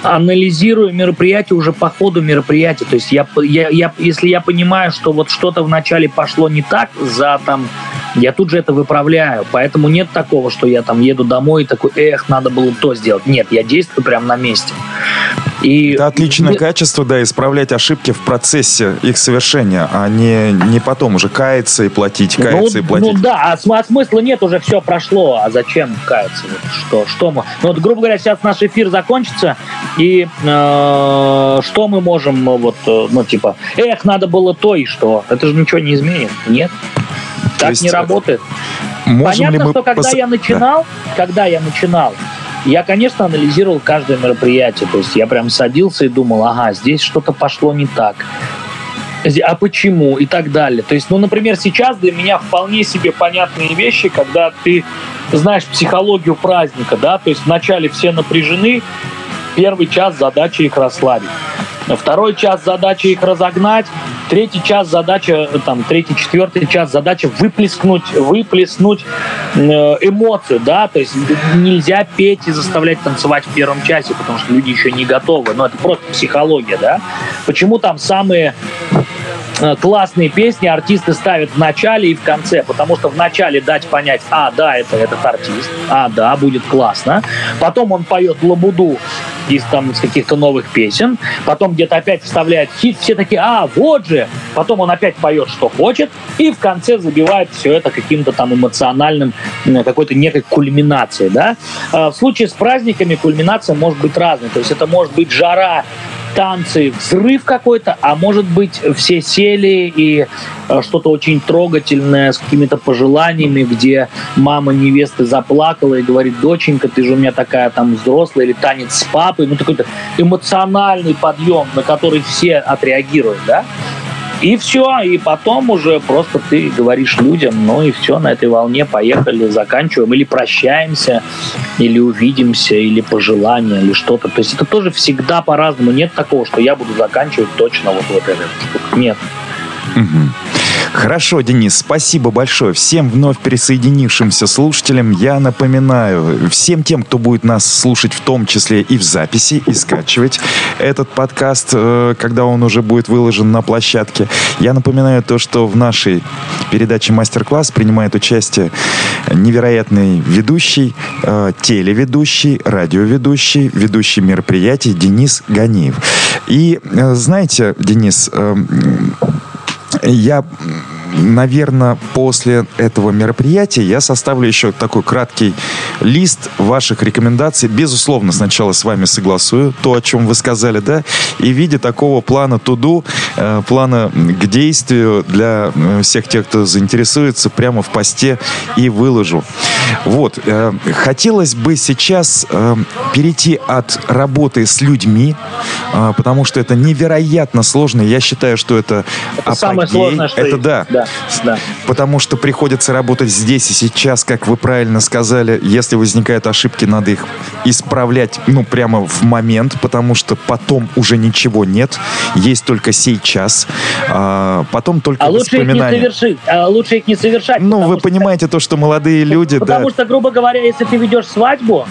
анализирую мероприятие уже по ходу мероприятия. То есть я, я, я, если я понимаю, что вот что-то вначале пошло не так за там я тут же это выправляю. Поэтому нет такого, что я там еду домой и такой, эх, надо было то сделать. Нет, я действую прямо на месте. И... Это отличное и... качество, да, исправлять ошибки в процессе их совершения, а не, не потом уже каяться и платить, ну, каяться ну, и платить. Ну да, а, а смысла нет, уже все прошло, а зачем каяться? Вот что, что мы... Ну вот, грубо говоря, сейчас наш эфир закончится, и э, что мы можем, вот, э, ну типа, эх, надо было то и что? Это же ничего не изменит, нет? Так есть, не работает. Можем Понятно, что когда пос... я начинал, да. когда я начинал, я, конечно, анализировал каждое мероприятие. То есть я прям садился и думал, ага, здесь что-то пошло не так. А почему? И так далее. То есть, ну, например, сейчас для меня вполне себе понятные вещи, когда ты знаешь психологию праздника, да, то есть вначале все напряжены, первый час задача их расслабить. Второй час задача их разогнать, третий час задача, там, третий, четвертый час задача выплеснуть, выплеснуть э, эмоцию, да, то есть нельзя петь и заставлять танцевать в первом часе, потому что люди еще не готовы, но это просто психология, да. Почему там самые классные песни артисты ставят в начале и в конце, потому что в начале дать понять, а, да, это этот артист, а, да, будет классно. Потом он поет лабуду из там из каких-то новых песен, потом где-то опять вставляет хит, все такие, а, вот же, потом он опять поет, что хочет, и в конце забивает все это каким-то там эмоциональным, какой-то некой кульминацией, да. Э, в случае с праздниками кульминация может быть разной, то есть это может быть жара танцы, взрыв какой-то, а может быть все сели и э, что-то очень трогательное с какими-то пожеланиями, где мама невесты заплакала и говорит, доченька, ты же у меня такая там взрослая, или танец с папой, ну такой-то эмоциональный подъем, на который все отреагируют, да? И все, и потом уже просто ты говоришь людям, ну и все, на этой волне поехали, заканчиваем, или прощаемся, или увидимся, или пожелания, или что-то. То есть это тоже всегда по-разному. Нет такого, что я буду заканчивать точно вот вот это. Нет. Угу. Хорошо, Денис, спасибо большое. Всем вновь присоединившимся слушателям я напоминаю, всем тем, кто будет нас слушать в том числе и в записи, и скачивать этот подкаст, э, когда он уже будет выложен на площадке, я напоминаю то, что в нашей передаче «Мастер-класс» принимает участие невероятный ведущий, э, телеведущий, радиоведущий, ведущий мероприятий Денис Ганиев. И э, знаете, Денис, я наверное, после этого мероприятия я составлю еще такой краткий лист ваших рекомендаций. Безусловно, сначала с вами согласую то, о чем вы сказали, да, и в виде такого плана туду, э, плана к действию для э, всех тех, кто заинтересуется, прямо в посте и выложу. Вот. Э, хотелось бы сейчас э, перейти от работы с людьми, э, потому что это невероятно сложно. Я считаю, что это, это самое сложное, что Это есть. да. да. да. Потому что приходится работать здесь и сейчас, как вы правильно сказали. Если возникают ошибки, надо их исправлять, ну, прямо в момент, потому что потом уже ничего нет. Есть только сейчас. А, потом только а лучше их не совершить. А лучше их не совершать. Ну, вы что... понимаете то, что молодые люди, потому да. Что, грубо говоря, если ты ведешь свадьбу,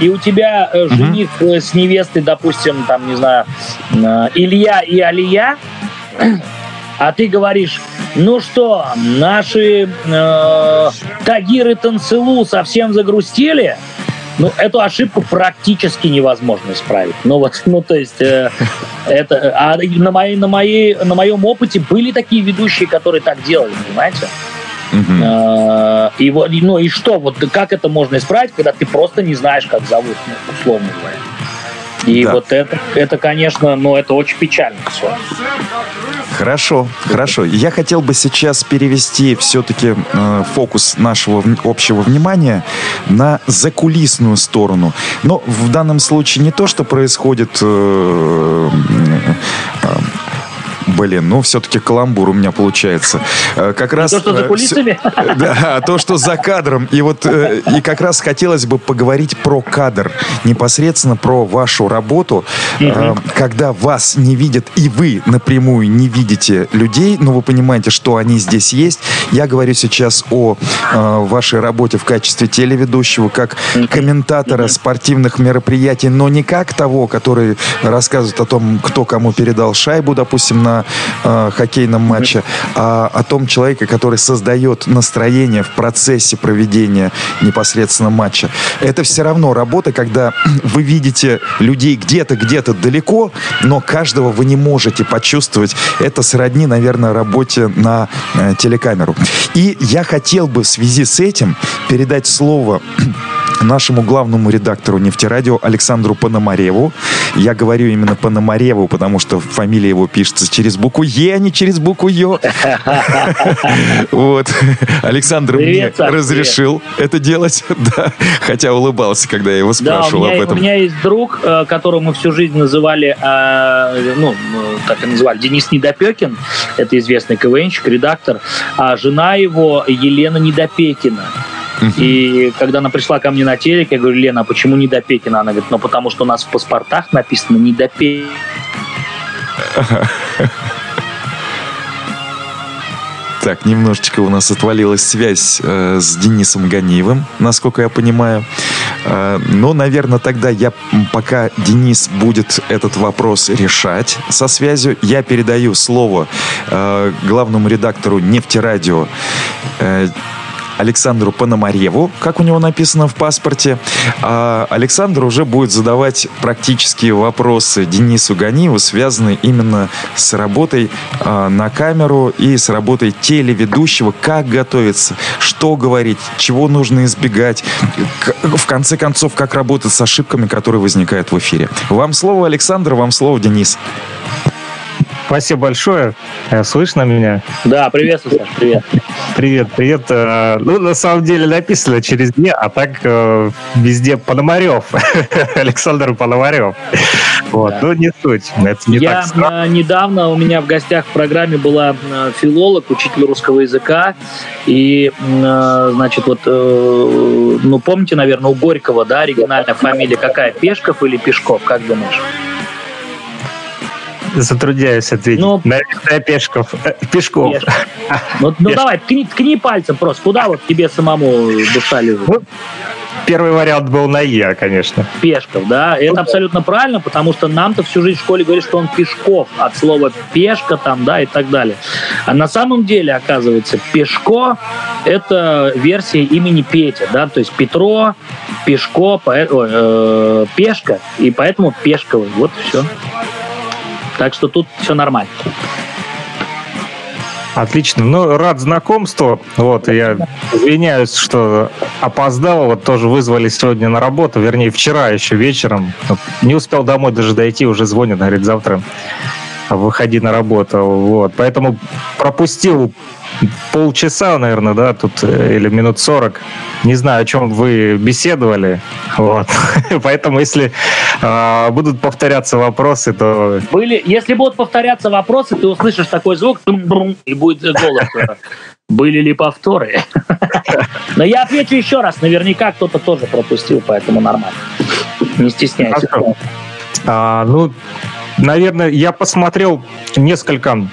и у тебя э, жених угу. с невестой, допустим, там, не знаю, э, Илья и Алия, а ты говоришь, ну что, наши э, Тагиры Танцелу совсем загрустили? Ну, эту ошибку практически невозможно исправить. Ну вот, ну то есть э, это, а на моей, на моей, на моем опыте были такие ведущие, которые так делали, понимаете? Uh-huh. И вот, ну и что, вот как это можно исправить, когда ты просто не знаешь, как зовут, ну, условно говоря. И да. вот это, это, конечно, ну, это очень печально все. Хорошо, хорошо. Я хотел бы сейчас перевести все-таки э, фокус нашего общего внимания на закулисную сторону. Но в данном случае не то, что происходит э, э, Блин, ну все-таки каламбур у меня получается. Э, как раз... То, что за э, кулисами? Да, то, что за кадром. И вот э, и как раз хотелось бы поговорить про кадр. Непосредственно про вашу работу. Когда вас не видят, и вы напрямую не видите людей, но вы понимаете, что они здесь есть. Я говорю сейчас о вашей работе в качестве телеведущего, как комментатора спортивных мероприятий, но не как того, который рассказывает о том, кто кому передал шайбу, допустим, на э, хоккейном матче, а о том человеке, который создает настроение в процессе проведения непосредственно матча. Это все равно работа, когда вы видите людей где-то, где-то далеко, но каждого вы не можете почувствовать. Это сродни, наверное, работе на э, телекамеру. И я хотел бы в связи с этим передать слово нашему главному редактору «Нефтерадио» Александру Пономареву. Я говорю именно Пономареву, потому что фамилия его пишется через букву «Е», а не через букву «Ё». Вот. Александр мне разрешил это делать, да, хотя улыбался, когда я его спрашивал об этом. у меня есть друг, э, которого мы всю жизнь называли, э, ну, так и называли, Денис Недопекин, это известный КВНщик, редактор, а жена его Елена Недопекина. И когда она пришла ко мне на телек, я говорю, Лена, а почему не до Пекина? Она говорит, ну потому что у нас в паспортах написано не до Пекина. Так, немножечко у нас отвалилась связь э, с Денисом Ганиевым, насколько я понимаю. Э, но, наверное, тогда я, пока Денис будет этот вопрос решать со связью, я передаю слово э, главному редактору «Нефтерадио» э, Александру Пономареву, как у него написано в паспорте. А Александр уже будет задавать практические вопросы Денису Ганиеву, связанные именно с работой а, на камеру и с работой телеведущего, как готовиться, что говорить, чего нужно избегать, в конце концов, как работать с ошибками, которые возникают в эфире. Вам слово, Александр, вам слово, Денис. Спасибо большое. Э, слышно меня? Да, приветствую, Саш, привет. Привет, привет. Э, ну, на самом деле написано через «не», а так э, везде Пономарев. Александр Пономарев. Вот, да. ну не суть. Это не Я так недавно у меня в гостях в программе была филолог, учитель русского языка, и, значит, вот, ну, помните, наверное, у Горького, да, оригинальная фамилия какая? Пешков или Пешков, как думаешь? Затрудняюсь ответить. Ну, Наверное, Пешков. Э, Пешков. Пешков. Ну, ну давай, ткни, ткни пальцем просто. Куда вот тебе самому душа лежит? Ну, первый вариант был на «я», конечно. Пешков, да. И это абсолютно правильно, потому что нам-то всю жизнь в школе говорили, что он Пешков от слова «пешка» там, да, и так далее. А на самом деле, оказывается, Пешко — это версия имени Петя, да, то есть Петро, Пешко, по, э, Пешка, и поэтому Пешковый. Вот все. Так что тут все нормально. Отлично. Ну, рад знакомству. Вот, я извиняюсь, что опоздал. Вот тоже вызвали сегодня на работу. Вернее, вчера еще вечером. Не успел домой даже дойти, уже звонят, говорит, завтра выходи на работу. Вот. Поэтому пропустил полчаса, наверное, да, тут, э, или минут сорок. Не знаю, о чем вы беседовали. Вот. Поэтому, если э, будут повторяться вопросы, то... Были, если будут повторяться вопросы, ты услышишь такой звук, и будет голос. Были ли повторы? Но я отвечу еще раз. Наверняка кто-то тоже пропустил, поэтому нормально. Не стесняйся. А, ну, наверное, я посмотрел несколько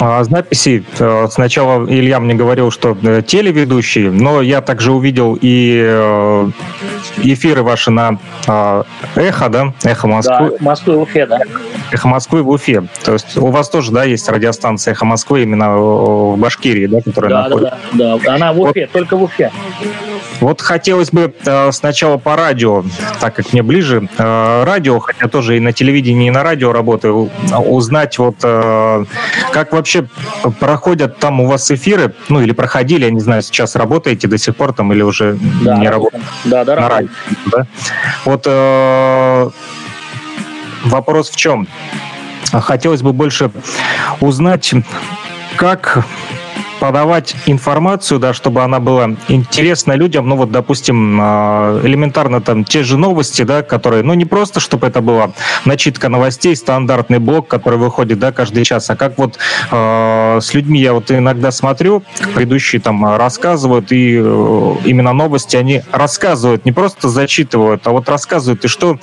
а, записей. Э, сначала Илья мне говорил, что э, телеведущий, но я также увидел и э, эфиры ваши на а, Эхо, да? Эхо Москвы. Да, Москвы в Уфе, да. Эхо Москвы в Уфе. То есть у вас тоже, да, есть радиостанция Эхо Москвы именно в Башкирии, да, которая да, находится? Да, да, да. Она в Уфе, вот. только в Уфе. Вот хотелось бы э, сначала по радио, так как мне ближе э, радио, хотя тоже и на телевидении, и на радио работаю, узнать вот э, как вообще проходят там у вас эфиры, ну или проходили, я не знаю, сейчас работаете до сих пор там или уже да, не работаете? Да, да, на радио. Да? Вот вопрос в чем? Хотелось бы больше узнать, как подавать информацию, да, чтобы она была интересна людям. Ну вот, допустим, а, элементарно там те же новости, да, которые, ну не просто, чтобы это была начитка новостей, стандартный блок, который выходит, да, каждый час, а как вот э, с людьми я вот иногда смотрю, предыдущие там рассказывают, и э, именно новости они рассказывают, не просто зачитывают, а вот рассказывают, и что,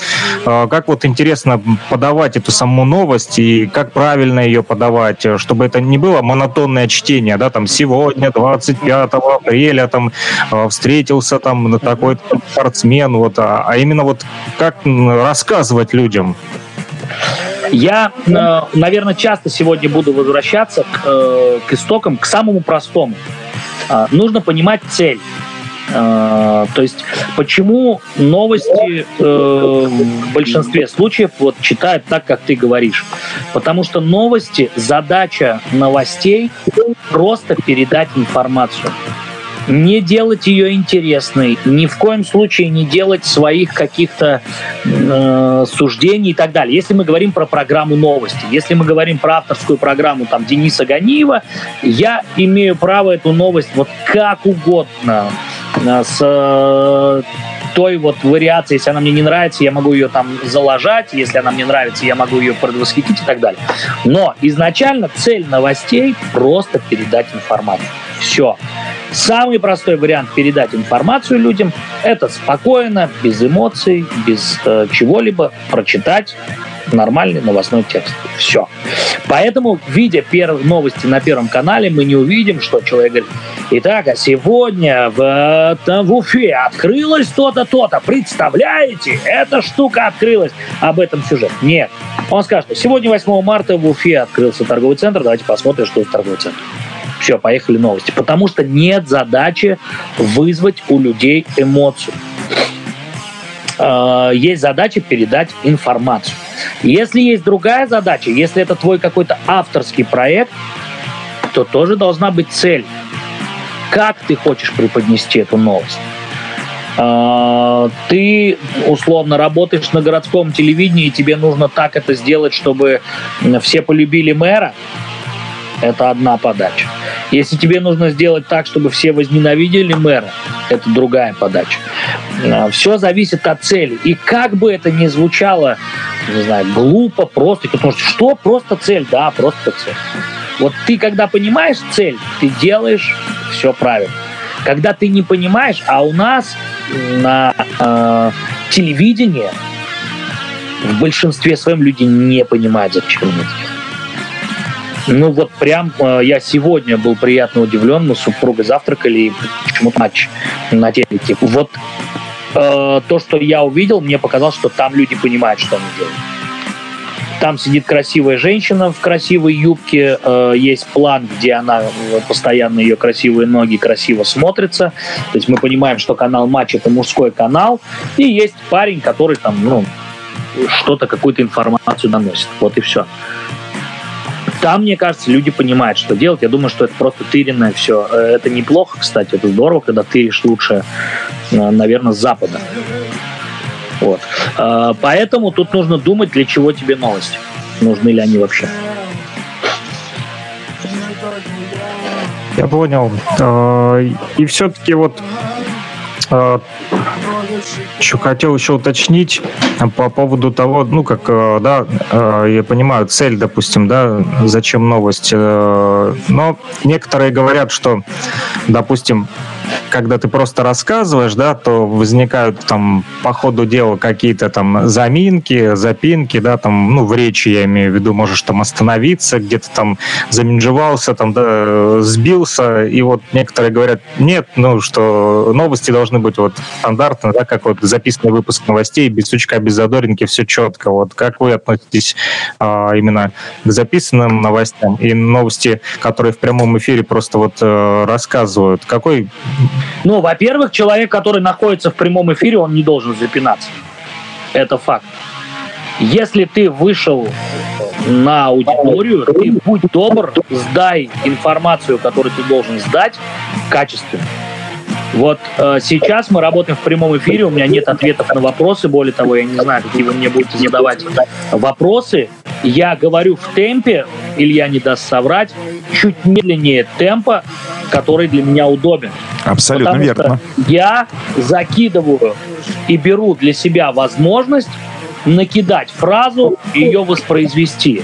э, как вот интересно подавать эту саму новость, и как правильно ее подавать, чтобы это не было монотонное чтение, да, там сегодня, 25 апреля, там, э, встретился там такой спортсмен, вот, а, а именно вот как рассказывать людям? Я, э, наверное, часто сегодня буду возвращаться к, э, к истокам, к самому простому. А, нужно понимать цель. А, то есть почему новости э, в большинстве случаев вот читают так, как ты говоришь? Потому что новости, задача новостей просто передать информацию не делать ее интересной, ни в коем случае не делать своих каких-то э, суждений и так далее. Если мы говорим про программу новости, если мы говорим про авторскую программу там Дениса Ганиева, я имею право эту новость вот как угодно э, с э, той вот вариации, если она мне не нравится, я могу ее там заложать, если она мне нравится, я могу ее предвосхитить и так далее. Но изначально цель новостей просто передать информацию. Все. Самый простой вариант передать информацию людям – это спокойно, без эмоций, без э, чего-либо прочитать нормальный новостной текст. Все. Поэтому, видя первые новости на Первом канале, мы не увидим, что человек говорит, итак, а сегодня в, там, в Уфе открылось то-то, то-то. Представляете? Эта штука открылась. Об этом сюжет. Нет. Он скажет, сегодня 8 марта в Уфе открылся торговый центр. Давайте посмотрим, что это торговый центр. Все, поехали новости. Потому что нет задачи вызвать у людей эмоцию. А, есть задача передать информацию. Если есть другая задача, если это твой какой-то авторский проект, то тоже должна быть цель. Как ты хочешь преподнести эту новость? А, ты условно работаешь на городском телевидении, и тебе нужно так это сделать, чтобы все полюбили мэра, это одна подача. Если тебе нужно сделать так, чтобы все возненавидели мэра, это другая подача. А, Все зависит от цели. И как бы это ни звучало, не знаю, глупо, просто, потому что что просто цель? Да, просто цель. Вот ты, когда понимаешь цель, ты делаешь все правильно. Когда ты не понимаешь, а у нас на э, телевидении в большинстве своем люди не понимают, зачем делать. Ну вот прям э, я сегодня был приятно удивлен, мы с супругой завтракали, и почему-то матч на телеке. Вот э, то, что я увидел, мне показалось, что там люди понимают, что они делают. Там сидит красивая женщина в красивой юбке, э, есть план, где она э, постоянно ее красивые ноги красиво смотрятся. То есть мы понимаем, что канал Матч это мужской канал, и есть парень, который там, ну, что-то, какую-то информацию доносит. Вот и все. Там, мне кажется, люди понимают, что делать. Я думаю, что это просто тыренное все. Э, это неплохо, кстати, это здорово, когда тыришь лучше, наверное, с Запада. Вот. Э, поэтому тут нужно думать, для чего тебе новости. Нужны ли они вообще. Я понял. Э, и все-таки вот э, что хотел еще уточнить по поводу того, ну, как, э, да, я понимаю, цель, допустим, да, зачем новость, но некоторые говорят, что, допустим, когда ты просто рассказываешь, да, то возникают там по ходу дела какие-то там заминки, запинки, да, там, ну, в речи я имею в виду, можешь там остановиться, где-то там заминжевался, там, да, сбился, и вот некоторые говорят, нет, ну, что новости должны быть вот стандартно, да, как вот записанный выпуск новостей, без сучка, без задоринки, все четко. Вот как вы относитесь а, именно к записанным новостям и новости, которые в прямом эфире просто вот а, рассказывают? Какой ну, во-первых, человек, который находится в прямом эфире, он не должен запинаться. Это факт. Если ты вышел на аудиторию, ты будь добр, сдай информацию, которую ты должен сдать, качественно. Вот э, сейчас мы работаем в прямом эфире, у меня нет ответов на вопросы, более того, я не знаю, какие вы мне будете задавать вопросы. Я говорю в темпе, Илья не даст соврать, чуть медленнее темпа, который для меня удобен. Абсолютно Потому верно. я закидываю и беру для себя возможность накидать фразу и ее воспроизвести.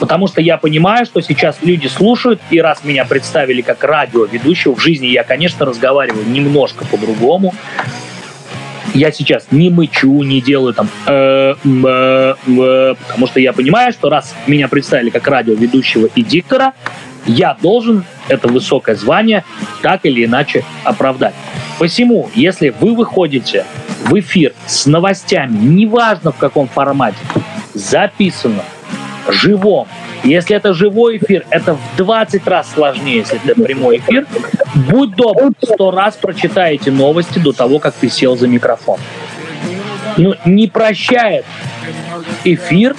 Потому что я понимаю, что сейчас люди слушают, и раз меня представили как радиоведущего, в жизни я, конечно, разговариваю немножко по-другому. Я сейчас не мычу, не делаю там, э, э, э, потому что я понимаю, что раз меня представили как радиоведущего и диктора, я должен это высокое звание так или иначе оправдать. Посему, если вы выходите в эфир с новостями, неважно в каком формате, записано, живом, если это живой эфир, это в 20 раз сложнее, если это прямой эфир. Будь добр, сто раз прочитай эти новости до того, как ты сел за микрофон. Ну, не прощает эфир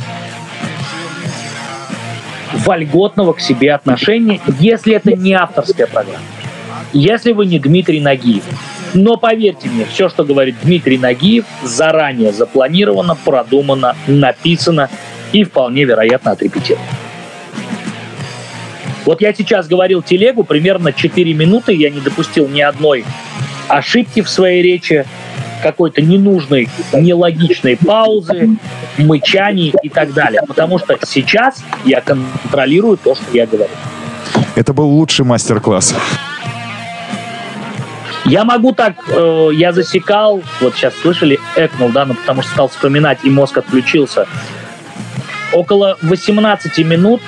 вольготного к себе отношения, если это не авторская программа. Если вы не Дмитрий Нагиев. Но поверьте мне, все, что говорит Дмитрий Нагиев, заранее запланировано, продумано, написано и вполне вероятно отрепетировано. Вот я сейчас говорил телегу примерно 4 минуты, я не допустил ни одной ошибки в своей речи, какой-то ненужной, нелогичной паузы, мычаний и так далее. Потому что сейчас я контролирую то, что я говорю. Это был лучший мастер-класс. Я могу так, э, я засекал, вот сейчас слышали, экнул, да, ну потому что стал вспоминать, и мозг отключился. Около 18 минут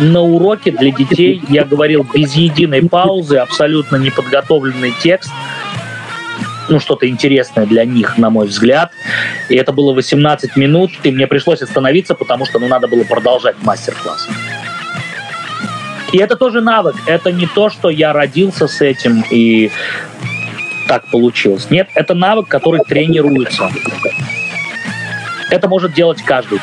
на уроке для детей я говорил без единой паузы, абсолютно неподготовленный текст – ну, что-то интересное для них, на мой взгляд. И это было 18 минут, и мне пришлось остановиться, потому что ну, надо было продолжать мастер-класс. И это тоже навык. Это не то, что я родился с этим и так получилось. Нет, это навык, который тренируется. Это может делать каждый.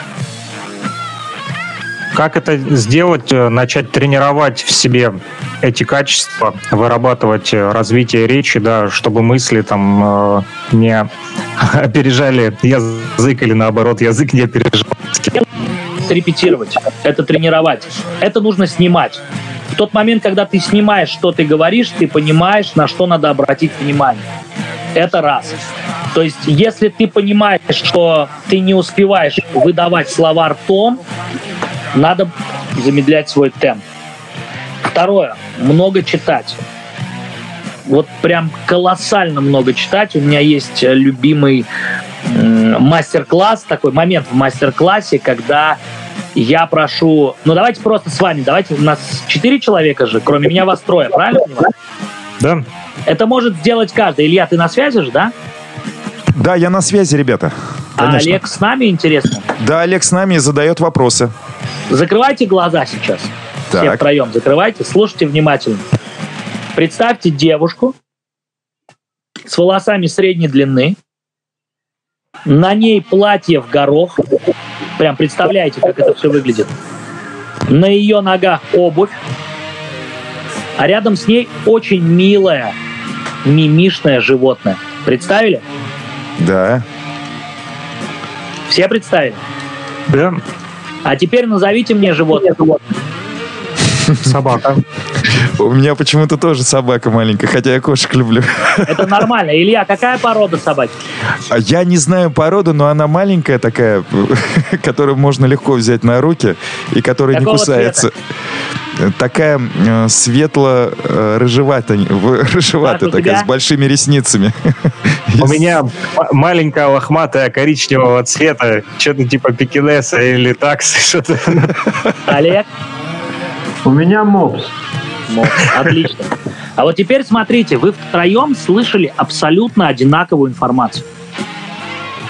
Как это сделать, э, начать тренировать в себе эти качества, вырабатывать э, развитие речи, да, чтобы мысли там э, не опережали язык или наоборот язык не опережал. Репетировать, это тренировать, это нужно снимать. В тот момент, когда ты снимаешь, что ты говоришь, ты понимаешь, на что надо обратить внимание. Это раз. То есть, если ты понимаешь, что ты не успеваешь выдавать слова ртом, надо замедлять свой темп. Второе. Много читать. Вот прям колоссально много читать. У меня есть э, любимый мастер-класс, такой момент в мастер-классе, когда я прошу... Ну, давайте просто с вами. Давайте, у нас четыре человека же, кроме меня вас трое, правильно понимаю? Да. Это может сделать каждый. Илья, ты на связи же, да? Да, я на связи, ребята. А Конечно. А Олег с нами, интересно? Да, Олег с нами и задает вопросы. Закрывайте глаза сейчас. Так. Все втроем закрывайте, слушайте внимательно. Представьте девушку с волосами средней длины. На ней платье в горох. Прям представляете, как это все выглядит. На ее ногах обувь. А рядом с ней очень милое, мимишное животное. Представили? Да. Все представили? Да. А теперь назовите мне животное. Собака. У меня почему-то тоже собака маленькая, хотя я кошек люблю. Это нормально. Илья, какая порода собаки? А Я не знаю породу, но она маленькая такая, которую можно легко взять на руки и которая не Какого кусается. Такая э, светло-рыжеватая, рыжеватая такая, тебя? с большими ресницами. У меня маленькая лохматая коричневого цвета, что-то типа пекинеса или таксы, что-то. Олег? У меня мопс. Ну, отлично. А вот теперь смотрите, вы втроем слышали абсолютно одинаковую информацию.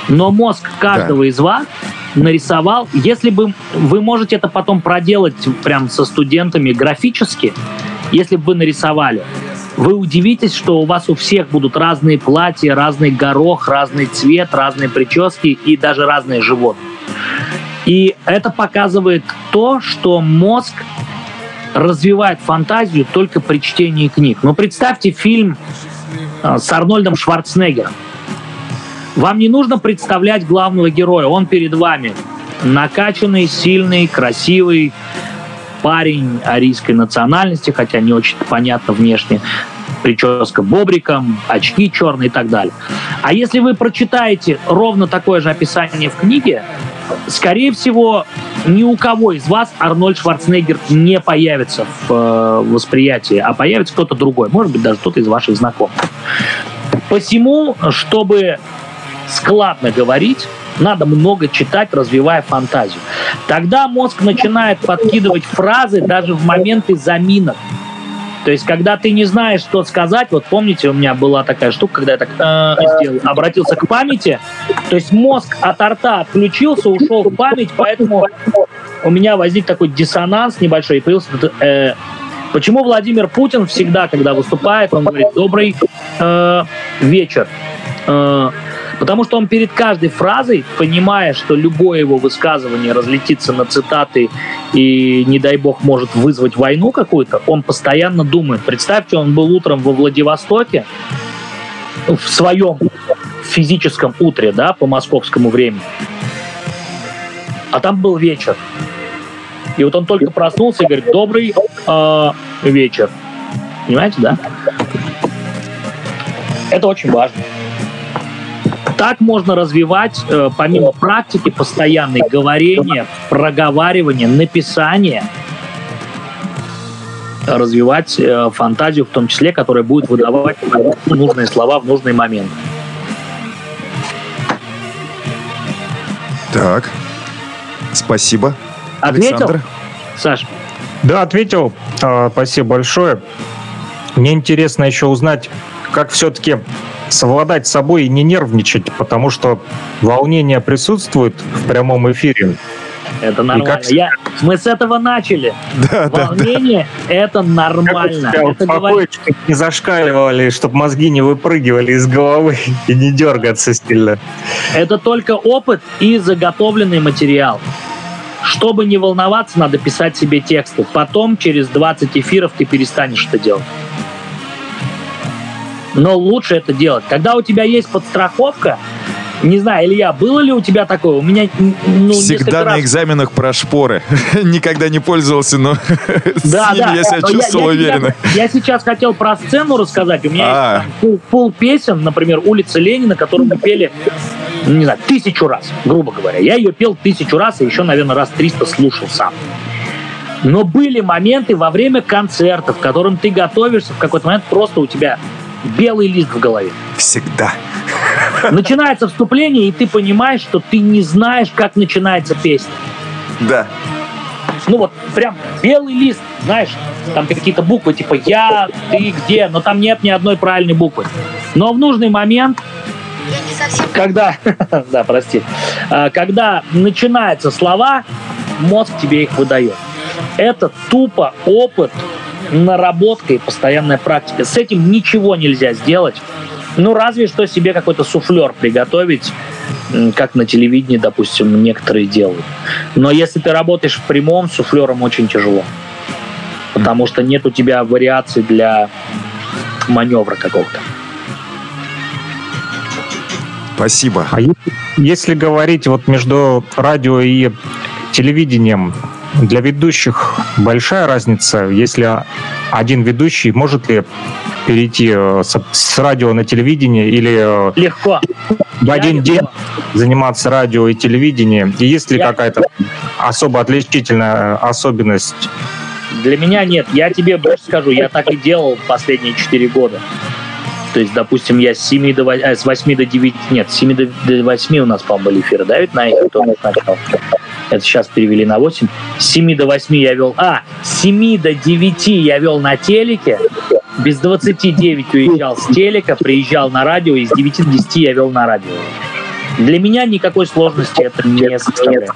Но мозг каждого из вас нарисовал, если бы вы можете это потом проделать прям со студентами графически, если бы вы нарисовали, вы удивитесь, что у вас у всех будут разные платья, разный горох, разный цвет, разные прически и даже разные животные. И это показывает то, что мозг развивает фантазию только при чтении книг. Но представьте фильм э, с Арнольдом Шварценеггером. Вам не нужно представлять главного героя, он перед вами. Накачанный, сильный, красивый парень арийской национальности, хотя не очень понятно внешне, прическа бобриком, очки черные и так далее. А если вы прочитаете ровно такое же описание в книге, скорее всего, ни у кого из вас Арнольд Шварценеггер не появится в э, восприятии, а появится кто-то другой, может быть, даже кто-то из ваших знакомых. Посему, чтобы складно говорить, надо много читать, развивая фантазию. Тогда мозг начинает подкидывать фразы даже в моменты заминок. То есть, когда ты не знаешь, что сказать, вот помните, у меня была такая штука, когда я так э, сделал, обратился к памяти, то есть мозг от рта отключился, ушел в память, поэтому у меня возник такой диссонанс небольшой, и появился э, Почему Владимир Путин всегда, когда выступает, он говорит «добрый э, вечер»? Э, потому что он перед каждой фразой, понимая, что любое его высказывание разлетится на цитаты и, не дай бог, может вызвать войну какую-то, он постоянно думает. Представьте, он был утром во Владивостоке, в своем физическом утре, да, по московскому времени. А там был вечер. И вот он только проснулся и говорит, добрый э, вечер. Понимаете, да? Это очень важно. Так можно развивать, э, помимо практики, постоянной говорения, проговаривания, написания, развивать э, фантазию в том числе, которая будет выдавать нужные слова в нужный момент. Так. Спасибо. Ответил, Александр? Саш? Да, ответил. А, Спасибо большое. Мне интересно еще узнать, как все-таки совладать с собой и не нервничать, потому что волнение присутствует в прямом эфире. Это нормально. как- Я, мы с этого начали. Да, да, да. Волнение это Как нормально. себя Это говорит- чтобы не зашкаливали, чтобы мозги не выпрыгивали из головы и не дергаться сильно. Это только опыт и заготовленный материал. Чтобы не волноваться, надо писать себе тексты. Потом, через 20 эфиров, ты перестанешь это делать. Но лучше это делать. Когда у тебя есть подстраховка, не знаю, Илья, было ли у тебя такое? У меня ну, Всегда на раз- экзаменах про шпоры. Никогда не пользовался, но с Да, ними да. я себя чувствовал я уверенно. сейчас- Я, сейчас хотел про сцену рассказать. У меня А. есть пул, пул песен, например, «Улица Ленина», которую мы пели, ну, не знаю, тысячу раз, грубо говоря. Я ее пел тысячу раз, и еще, наверное, раз 300 слушал сам. Но были моменты во время концертов, к которым ты готовишься, в какой-то момент просто у тебя белый лист в голове. Всегда. Начинается вступление, и ты понимаешь, что ты не знаешь, как начинается песня. Да. ну вот прям белый лист, знаешь, там какие-то буквы типа я, ты где, но там нет ни одной правильной буквы. Но в нужный момент, когда, да, прости, А, когда начинаются слова, мозг тебе их выдает. Это тупо опыт, наработка и постоянная практика. С этим ничего нельзя сделать. Ну, разве что себе какой-то суфлер приготовить, как на телевидении, допустим, некоторые делают. Но если ты работаешь в прямом, суфлером очень тяжело. Потому что нет у тебя вариаций для маневра какого-то. Спасибо. А если, если говорить вот между радио и телевидением, для ведущих большая разница, если один ведущий может ли перейти э, с, с радио на телевидение или э, Легко. в Я один не день знаю. заниматься радио и телевидением? И есть ли Я- какая-то особо отличительная особенность? Для меня нет. Я тебе больше скажу, я так и делал последние 4 года. То есть, допустим, я с 7 до 8, с 8 до 9, нет, с 7 до, до 8 у нас, по-моему, были эфиры, да, ведь на эхе тоже сначала. Это сейчас перевели на 8. С 7 до 8 я вел... А, с 7 до 9 я вел на телеке, без 29 уезжал с телека, приезжал на радио, и с 9 до 10 я вел на радио. Для меня никакой сложности это не составляет.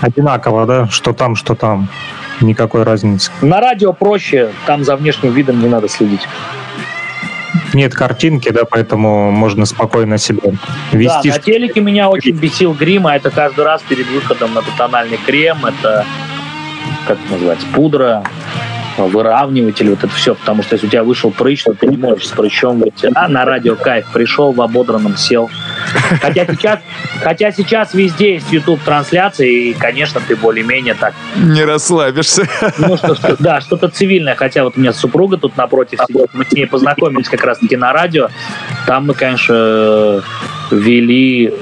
Одинаково, да? Что там, что там. Никакой разницы. На радио проще, там за внешним видом не надо следить. Нет картинки, да, поэтому можно спокойно себя Да, вести. на телеке меня очень бесил грим, а это каждый раз перед выходом на тональный крем, это, как это называется, пудра, выравниватель, вот это все, потому что если у тебя вышел прыщ, то ты не можешь с прыщом выйти. А на радио кайф, пришел в ободранном, сел. Хотя сейчас, хотя сейчас везде есть YouTube трансляции, и, конечно, ты более-менее так Не расслабишься. ну, что, что- да, что-то цивильное. Хотя вот у меня супруга тут напротив сидит. Мы с ней познакомились как раз-таки на радио. Там мы, конечно, вели...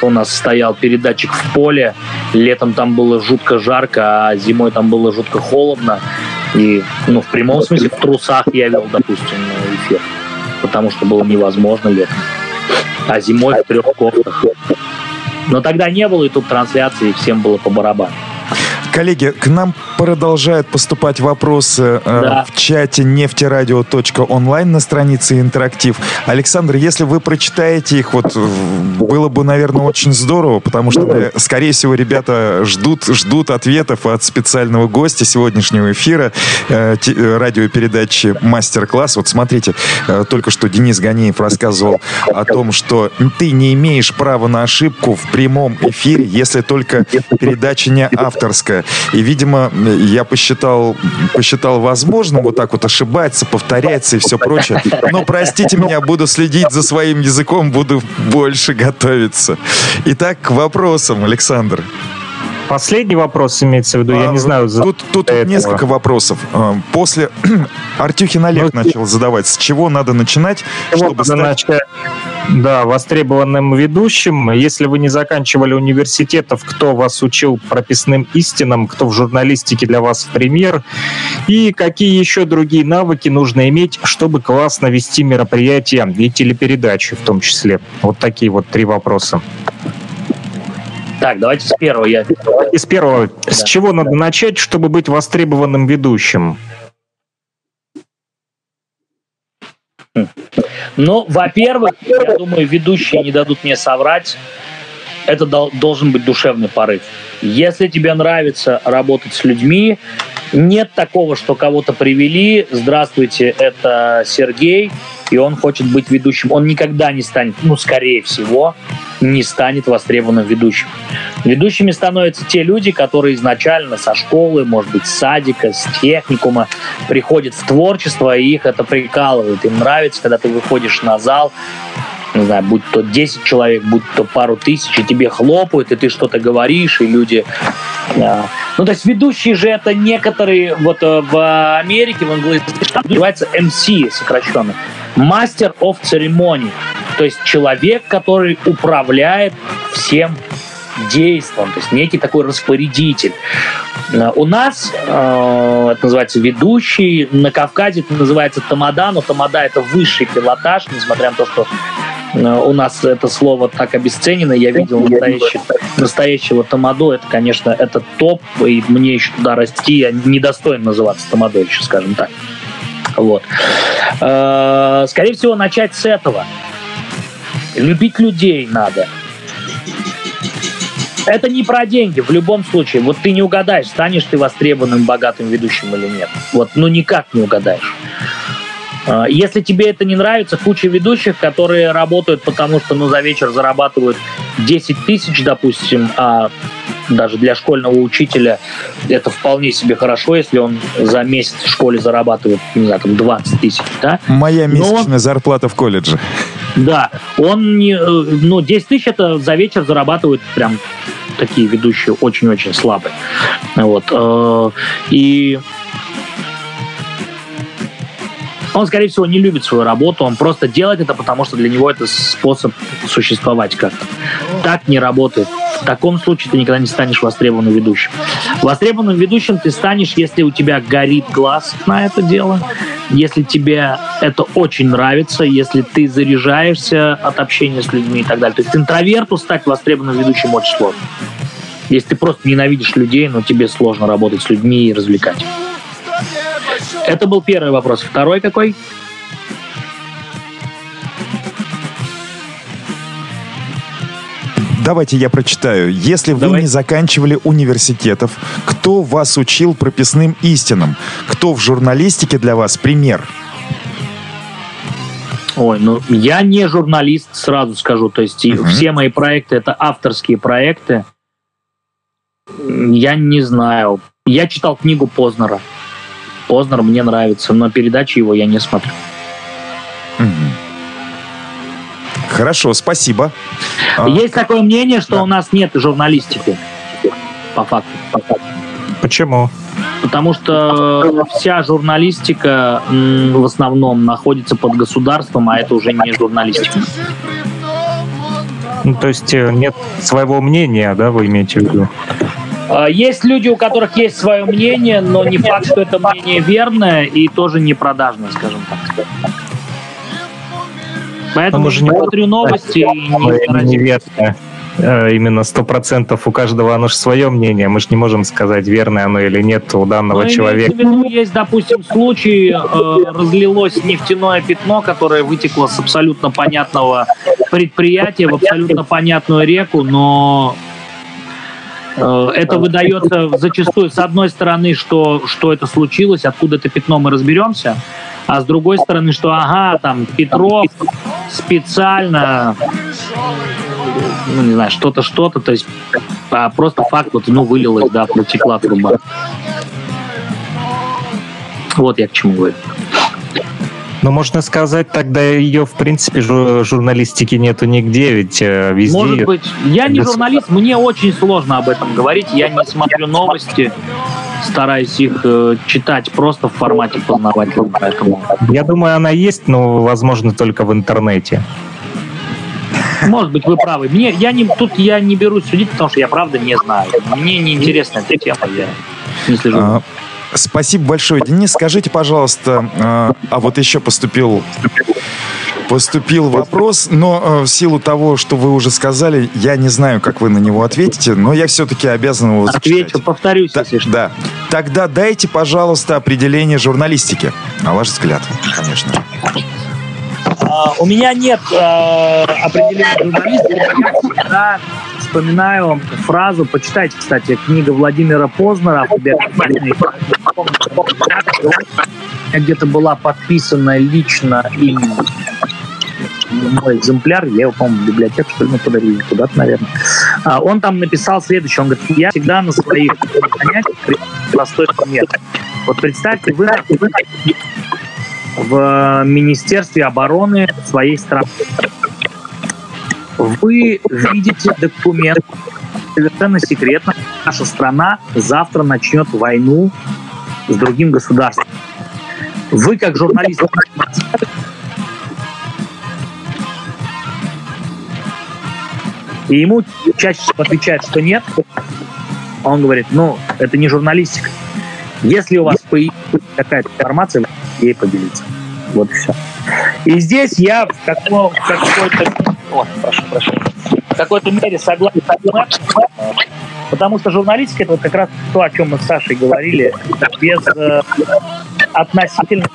У нас стоял передатчик в поле. Летом там было жутко жарко, а зимой там было жутко холодно. И, ну, в прямом смысле, в трусах я вел, допустим, эфир. Потому что было невозможно летом. А зимой в трех кофтах. Но тогда не было YouTube трансляции, и всем было по барабану. Коллеги, к нам продолжают поступать вопросы э, Да. в чате нефтерадио.онлайн на странице интерактив. Александр, если вы прочитаете их, вот э, было бы, наверное, очень здорово, потому что, скорее всего, ребята ждут, ждут ответов от специального гостя сегодняшнего эфира э, э, радиопередачи «Мастер-класс». Вот смотрите, э, только что Денис Ганеев рассказывал о том, что ты не имеешь права на ошибку в прямом эфире, если только передача не авторская. И, видимо, я посчитал, посчитал возможным вот так вот ошибаться, повторяться и все прочее. Но, простите меня, буду следить за своим языком, буду больше готовиться. Итак, к вопросам, Александр. Последний вопрос имеется в виду, я А, не знаю. за- Тут, тут этого. несколько вопросов. А, После Артюхин Олег Ну, начал задавать, с чего надо начинать, чтобы стать... начать, Да, востребованным ведущим. Если вы не заканчивали университетов, кто вас учил прописным истинам, кто в журналистике для вас пример, и какие еще другие навыки нужно иметь, чтобы классно вести мероприятия и телепередачи в том числе. Вот такие вот три вопроса. Так, давайте с первого я первого, с Да. чего надо начать, чтобы быть востребованным ведущим? Ну, во-первых, я думаю, ведущие не дадут мне соврать. Это дол- должен быть душевный порыв. Если тебе нравится работать с людьми, нет такого, что кого-то привели. Здравствуйте, это Сергей, и он хочет быть ведущим. Он никогда не станет, ну, скорее всего, не станет востребованным ведущим. Ведущими становятся те люди, которые изначально со школы, может быть, с садика, с техникума приходят в творчество, и их это прикалывает. Им нравится, когда ты выходишь на зал, не знаю, будь то 10 человек, будь то пару тысяч, и тебе хлопают, и ты что-то говоришь, и люди... а, Ну, то есть ведущие же это некоторые, вот э, в Америке, в англоязычном, называется MC сокращенно. Мастер of Ceremony. То есть человек, который управляет всем действом, то есть некий такой распорядитель. Э, У нас э, это называется ведущий, на Кавказе это называется тамада, но тамада это высший пилотаж, несмотря на то, что у нас это слово так обесценено, я видел настоящий, настоящего тамаду, это, конечно, это топ, и мне еще туда расти, я недостоин называться тамадой еще, скажем так. Вот. Э, Скорее всего, начать с этого. Любить людей надо. Это не про деньги в любом случае. Вот ты не угадаешь, станешь ты востребованным, богатым ведущим или нет. Вот, ну никак не угадаешь. А, Если тебе это не нравится, куча ведущих, которые работают, потому что ну, за вечер зарабатывают 10 тысяч, допустим, а даже для школьного учителя это вполне себе хорошо, если он за месяц в школе зарабатывает, не знаю, там 20 тысяч, да? Моя Но- месячная зарплата в колледже. Да, он не, э, ну, 10 тысяч это за вечер зарабатывают прям такие ведущие очень-очень слабые. Вот. э, И Он, скорее всего, не любит свою работу, он просто делает это, потому что для него это способ существовать как-то. Так не работает. В таком случае ты никогда не станешь востребованным ведущим. Востребованным ведущим ты станешь, если у тебя горит глаз на это дело, если тебе это очень нравится, если ты заряжаешься от общения с людьми и так далее. То есть интроверту стать востребованным ведущим очень сложно. Если ты просто ненавидишь людей, но тебе сложно работать с людьми и развлекать. Это был первый вопрос. Второй какой? Давайте я прочитаю. Если вы Давай. не заканчивали университетов, кто вас учил прописным истинам? Кто в журналистике для вас пример? Ой, ну я не журналист, сразу скажу. То есть Мгм. все мои проекты это авторские проекты. Я не знаю. Я читал книгу Познера. Познер мне нравится, но передачи его я не смотрю. Хорошо, спасибо. А, Есть такое мнение, что да. у нас нет журналистики. По факту. По факту. Почему? Потому что вся журналистика в основном находится под государством, а это уже не журналистика. Ну, то есть э, нет своего мнения, да, вы имеете в виду? А, Есть люди, у которых есть свое мнение, но не факт, что это мнение верное и тоже не продажное, скажем так. Поэтому мы же не смотрю новости и не Ой, стараюсь- неверно. Э, Именно сто процентов у каждого оно же свое мнение. Мы же не можем сказать, верное оно или нет у данного Ну, человека. в виду, есть, допустим, случай, э, разлилось нефтяное пятно, которое вытекло с абсолютно понятного предприятия в абсолютно понятную реку, но это выдается зачастую с одной стороны, что, что это случилось, откуда это пятно мы разберемся, а с другой стороны, что ага, там Петров специально, ну не знаю, что-то, что-то, то есть а просто факт, вот, ну, вылилось, да, протекла труба. Вот я к чему говорю. Но можно сказать, тогда ее, в принципе, жу- журналистики нету нигде, ведь э, везде... Может быть, я не журналист, мне очень сложно об этом говорить. Я не смотрю новости, стараюсь их э, читать просто в формате познавательном, поэтому Я думаю, она есть, но, возможно, только в интернете. может быть вы правы. Мне я не тут я не берусь судить, потому что я правда не знаю. Мне не интересна эта тема, я не слежу. а, Спасибо большое, Денис. Скажите, пожалуйста, а а вот еще поступил поступил вопрос, но э, в силу того, что вы уже сказали, я не знаю, как вы на него ответите, но я все-таки обязан его зачитать. Отвечу, повторюсь, Да, если что. да. Тогда дайте, пожалуйста, определение журналистики. На ваш взгляд, конечно. А, У меня нет э, определения журналистики. Всегда вспоминаю фразу, почитайте, кстати, книга Владимира Познера где-то была подписана лично им мой экземпляр, я его, по-моему, в библиотеку, что ли, ну, подарили куда-то, наверное. А, он там написал следующее, он говорит, я всегда на своих занятиях простой пример. Вот представьте, вы, вы в Министерстве обороны своей страны. Вы видите документ, совершенно секретно, наша страна завтра начнет войну с другим государством. Вы, как журналист, и ему чаще всего отвечают, что нет. Он говорит, ну, это не журналистика. Если у вас появится какая-то информация, ей поделиться. Вот и все. И здесь я в, како- в какой-то... О, прошу, прошу. В какой-то мере согласен с Мэттом, потому что журналистика это вот как раз то, о чем мы с Сашей говорили, без э, относительно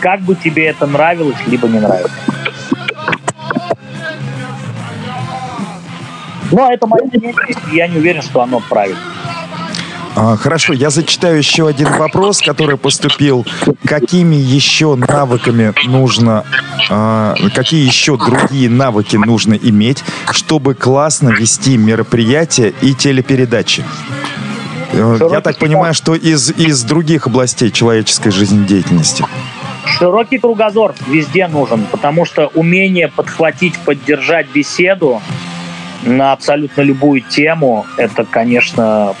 как бы тебе это нравилось, либо не нравилось. Но это мое мнение, я не уверен, что оно правильно. А, Хорошо, я зачитаю еще один вопрос, который поступил. Какими еще навыками нужно, а, какие еще другие навыки нужно иметь, чтобы классно вести мероприятия и телепередачи? Э, Я так понимаю, что из, из других областей человеческой жизнедеятельности. Широкий кругозор везде нужен, потому что умение подхватить, поддержать беседу на абсолютно любую тему, это, конечно,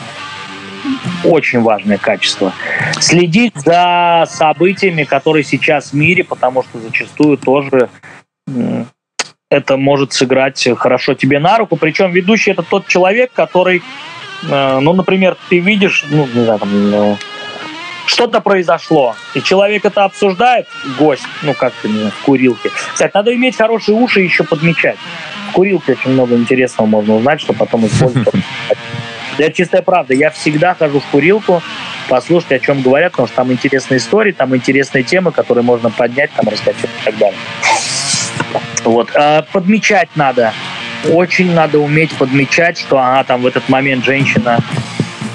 очень важное качество. Следить за событиями, которые сейчас в мире, потому что зачастую тоже это может сыграть хорошо тебе на руку. Причем ведущий это тот человек, который, э, ну, например, ты видишь, ну, не знаю, там, ну, что-то произошло, и человек это обсуждает, гость, ну, как-то, не в курилке. Кстати, надо иметь хорошие уши и еще подмечать. В курилке очень много интересного можно узнать, что потом использовать. Это чистая правда. Я всегда хожу в курилку, послушать, о чем говорят, потому что там интересные истории, там интересные темы, которые можно поднять, там рассказать и так далее. Вот. А подмечать надо. Очень надо уметь подмечать, что ага, там в этот момент женщина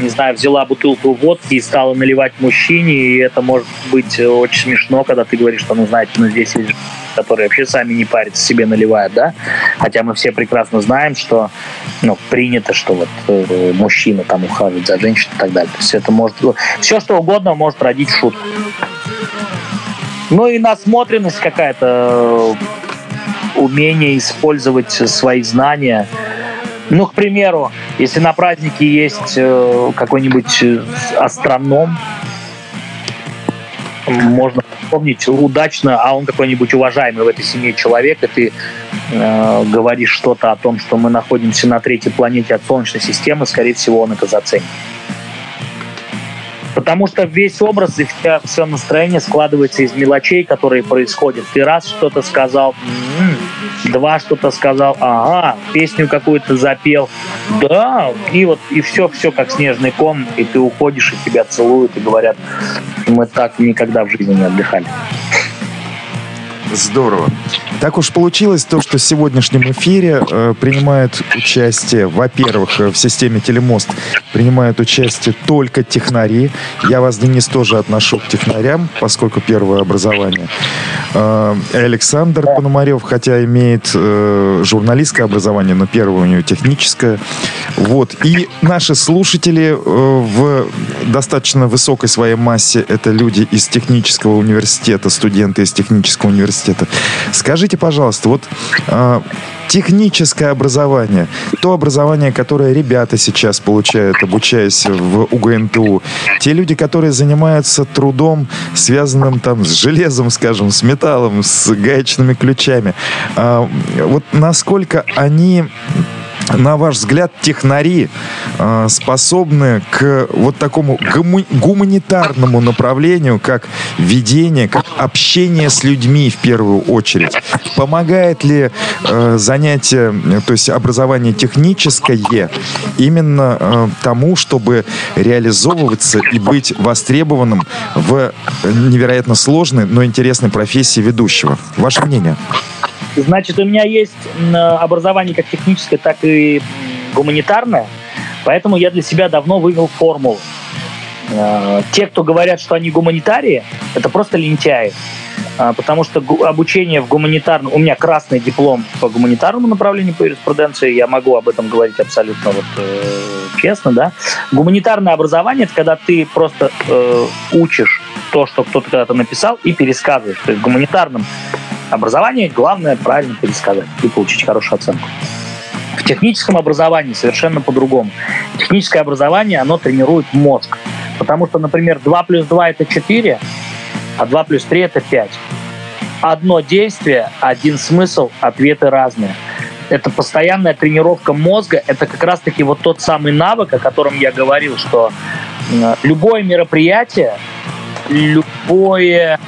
не знаю, взяла бутылку водки и стала наливать мужчине, и это может быть очень смешно, когда ты говоришь, что, ну, знаете, ну, здесь есть которые вообще сами не парятся, себе наливают, да? Хотя мы все прекрасно знаем, что ну, принято, что вот э, мужчина там ухаживает за женщиной и так далее. То есть это может... Все, что угодно может родить шутку. Ну и насмотренность какая-то, умение использовать свои знания – ну, к примеру, если на празднике есть э, какой-нибудь э, астроном, можно вспомнить удачно, а он какой-нибудь уважаемый в этой семье человек, и ты э, говоришь что-то о том, что мы находимся на третьей планете от Солнечной системы, скорее всего, он это заценит. Потому что весь образ и вся, все настроение складывается из мелочей, которые происходят. Ты раз что-то сказал, м-м, два что-то сказал, ага, песню какую-то запел, да, и вот и все, все как снежный ком, и ты уходишь, и тебя целуют, и говорят, мы так никогда в жизни не отдыхали. Здорово. Так уж получилось то, что в сегодняшнем эфире э, принимают участие, во-первых, э, в системе Телемост принимают участие только технари. Я вас, Денис, тоже отношу к технарям, поскольку первое образование. Э, Александр Пономарев, хотя имеет э, журналистское образование, но первое у него техническое. Вот. И наши слушатели э, в достаточно высокой своей массе это люди из технического университета, студенты из технического университета. Скажите, пожалуйста, вот э, техническое образование, то образование, которое ребята сейчас получают, обучаясь в УГНТУ, те люди, которые занимаются трудом, связанным там с железом, скажем, с металлом, с гаечными ключами, э, вот насколько они на ваш взгляд, технари э, способны к вот такому гуму- гуманитарному направлению, как ведение, как общение с людьми в первую очередь? Помогает ли э, занятие, то есть образование техническое, именно э, тому, чтобы реализовываться и быть востребованным в невероятно сложной, но интересной профессии ведущего? Ваше мнение? Значит, у меня есть образование как техническое, так и гуманитарное, поэтому я для себя давно вывел формулу. Э, те, кто говорят, что они гуманитарии, это просто лентяи. А, потому что обучение в гуманитарном... У меня красный диплом по гуманитарному направлению по юриспруденции, я могу об этом говорить абсолютно вот, э, честно, да. Гуманитарное образование — это когда ты просто э, учишь то, что кто-то когда-то написал, и пересказываешь. То есть в гуманитарном образовании главное правильно пересказать и получить хорошую оценку. В техническом образовании совершенно по-другому. Техническое образование, оно тренирует мозг. Потому что, например, 2 плюс 2 – это 4, а 2 плюс 3 – это 5. Одно действие, один смысл, ответы разные. Это постоянная тренировка мозга, это как раз-таки вот тот самый навык, о котором я говорил, что любое мероприятие, любое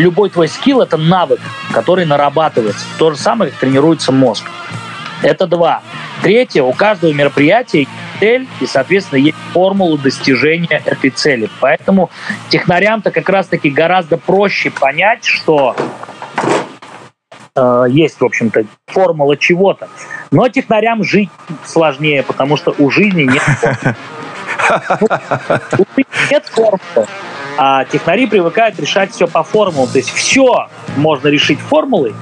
любой твой скилл — это навык, который нарабатывается. То же самое, как тренируется мозг. Это два. Третье, у каждого мероприятия есть цель, и, соответственно, есть формула достижения этой цели. Поэтому технарям-то как раз-таки гораздо проще понять, что э, есть, в общем-то, формула чего-то. Но технарям жить сложнее, потому что у жизни нет формулы. Нет формулы. А технари привыкают решать все по формулам. То есть все можно решить формулой,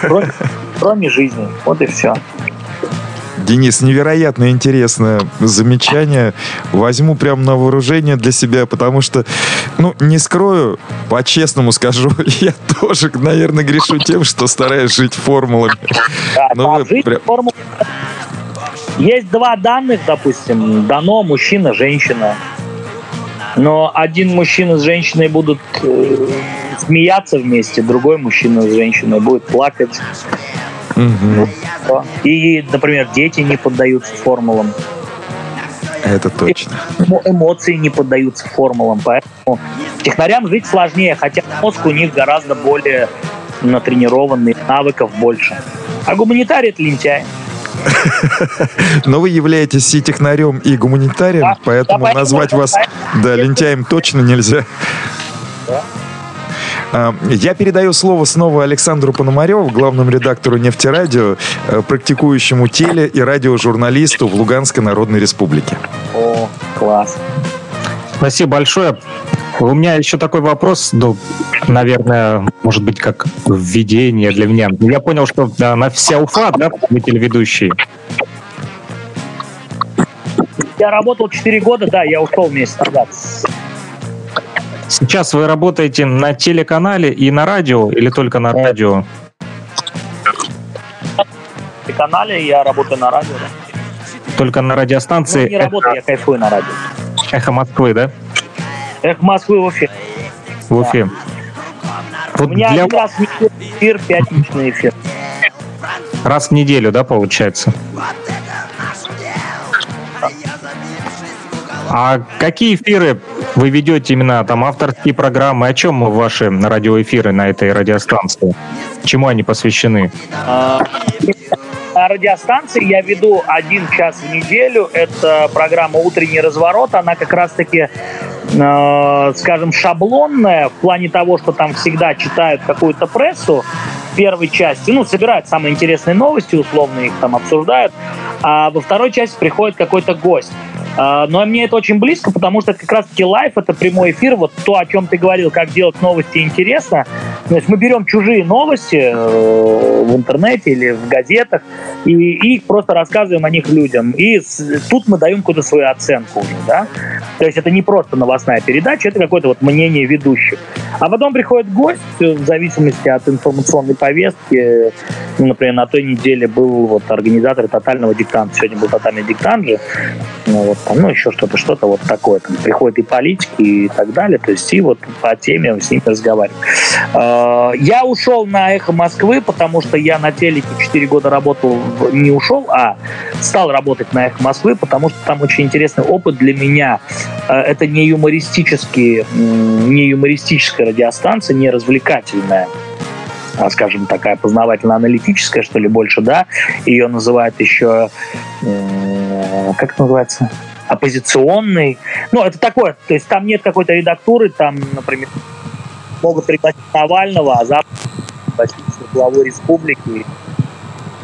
кроме, кроме жизни. Вот и все. Денис, невероятно интересное замечание. Возьму прямо на вооружение для себя, потому что, ну, не скрою, по-честному скажу, я тоже, наверное, грешу тем, что стараюсь жить формулами. Да, Но ну, жить прям... формулами Есть два данных, допустим, дано мужчина, женщина. Но один мужчина с женщиной будут э, смеяться вместе, другой мужчина с женщиной будет плакать. Мгм. И, например, дети не поддаются формулам. Это точно. Эмо- эмоции не поддаются формулам, поэтому технарям жить сложнее, хотя мозг у них гораздо более натренированный, навыков больше. А гуманитарий это лентяй. Но вы являетесь и технарем, и гуманитарием, Да, поэтому да, назвать вас да, лентяем точно нельзя. А, Я передаю слово снова Александру Пономареву, главному редактору «Нефтерадио», э, практикующему теле- и радиожурналисту в Луганской Народной Республике. О, класс. Спасибо большое. У меня еще такой вопрос, ну, наверное, может быть, как введение для меня. Я понял, что да, на вся Уфа, да, вы телеведущий. Я работал 4 года, да, я ушел месяц назад. Сейчас вы работаете на телеканале и на радио или только на радио? На канале я работаю на радио. Да. Только на Ну, радиостанции не работаю, я кайфую на радио. «Эхо Москвы», да? Эх, Москвы в эфир. В Уфе. У Вот меня для... один раз в неделю эфир, пятничный эфир. Раз в неделю, да, получается? А какие эфиры вы ведете именно там авторские программы? О чем ваши радиоэфиры на этой радиостанции? Чему они посвящены? А, На радиостанции я веду один час в неделю. Это программа «Утренний разворот». Она как раз-таки, э, скажем, шаблонная в плане того, что там всегда читают какую-то прессу в первой части. Ну, собирают самые интересные новости, условно их там обсуждают. А во второй части приходит какой-то гость. А, Но мне это очень близко, потому что это как раз-таки лайф, это прямой эфир, вот то, о чем ты говорил, как делать новости интересно. То есть мы берем чужие новости э, в интернете или в газетах и, и просто рассказываем о них людям. И тут мы даем какую-то свою оценку уже, да. То есть это не просто новостная передача, это какое-то вот мнение ведущих. А потом приходит гость, в зависимости от информационной повестки. Ну, например, на той неделе был вот организатор тотального диктанта. Сегодня был тотальный диктант же. Ну, вот, там, ну, еще что-то, что-то вот такое. Там приходят и политики и так далее. То есть и вот по теме с ними разговариваем. Э, Я ушел на «Эхо Москвы», потому что я на телеке 4 года работал, не ушел, а стал работать на «Эхо Москвы», потому что там очень интересный опыт для меня. Э, Это не юмористические, м, не юмористическая радиостанция, не развлекательная а, скажем, такая познавательно-аналитическая, что ли, больше, да. Ее называют еще, как это называется, оппозиционный. Ну, это такое, то есть там нет какой-то редактуры, там, например, могут пригласить Навального, а завтра главу республики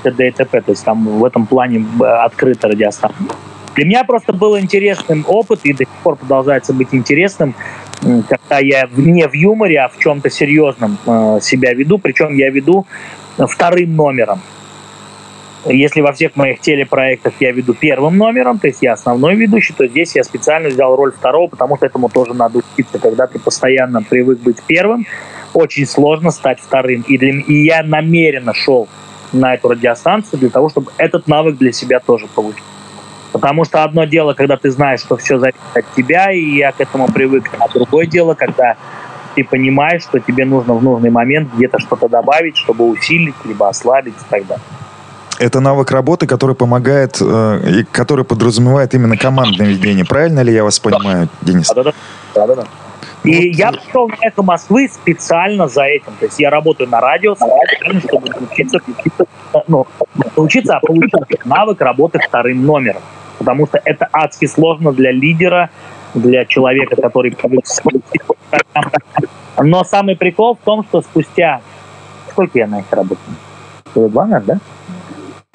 т.д. и т.п. То есть там в этом плане э, открыта радиостанция. Для меня просто был интересным опыт, и до сих пор продолжается быть интересным, когда я не в юморе, а в чем-то серьезном э, себя веду, причем я веду вторым номером. Если во всех моих телепроектах я веду первым номером, то есть я основной ведущий, то здесь я специально взял роль второго, потому что этому тоже надо учиться. Когда ты постоянно привык быть первым, очень сложно стать вторым. И, для, и я намеренно шел на эту радиостанцию для того, чтобы этот навык для себя тоже получить. Потому что одно дело, когда ты знаешь, что все зависит от тебя, и я к этому привык, а другое дело, когда ты понимаешь, что тебе нужно в нужный момент где-то что-то добавить, чтобы усилить, либо ослабить и так далее. Это навык работы, который помогает, э, и который подразумевает именно командное ведение. Правильно ли я вас понимаю, Денис? Да-да-да. Да-да-да. И я пришел на «Эхо Москвы» специально за этим. То есть я работаю на радио специально, чтобы научиться, ну, научиться, а получить навык работы вторым номером. Потому что это адски сложно для лидера, для человека, который Но самый прикол в том, что спустя... Сколько я на их работаю? Два, наверное, да?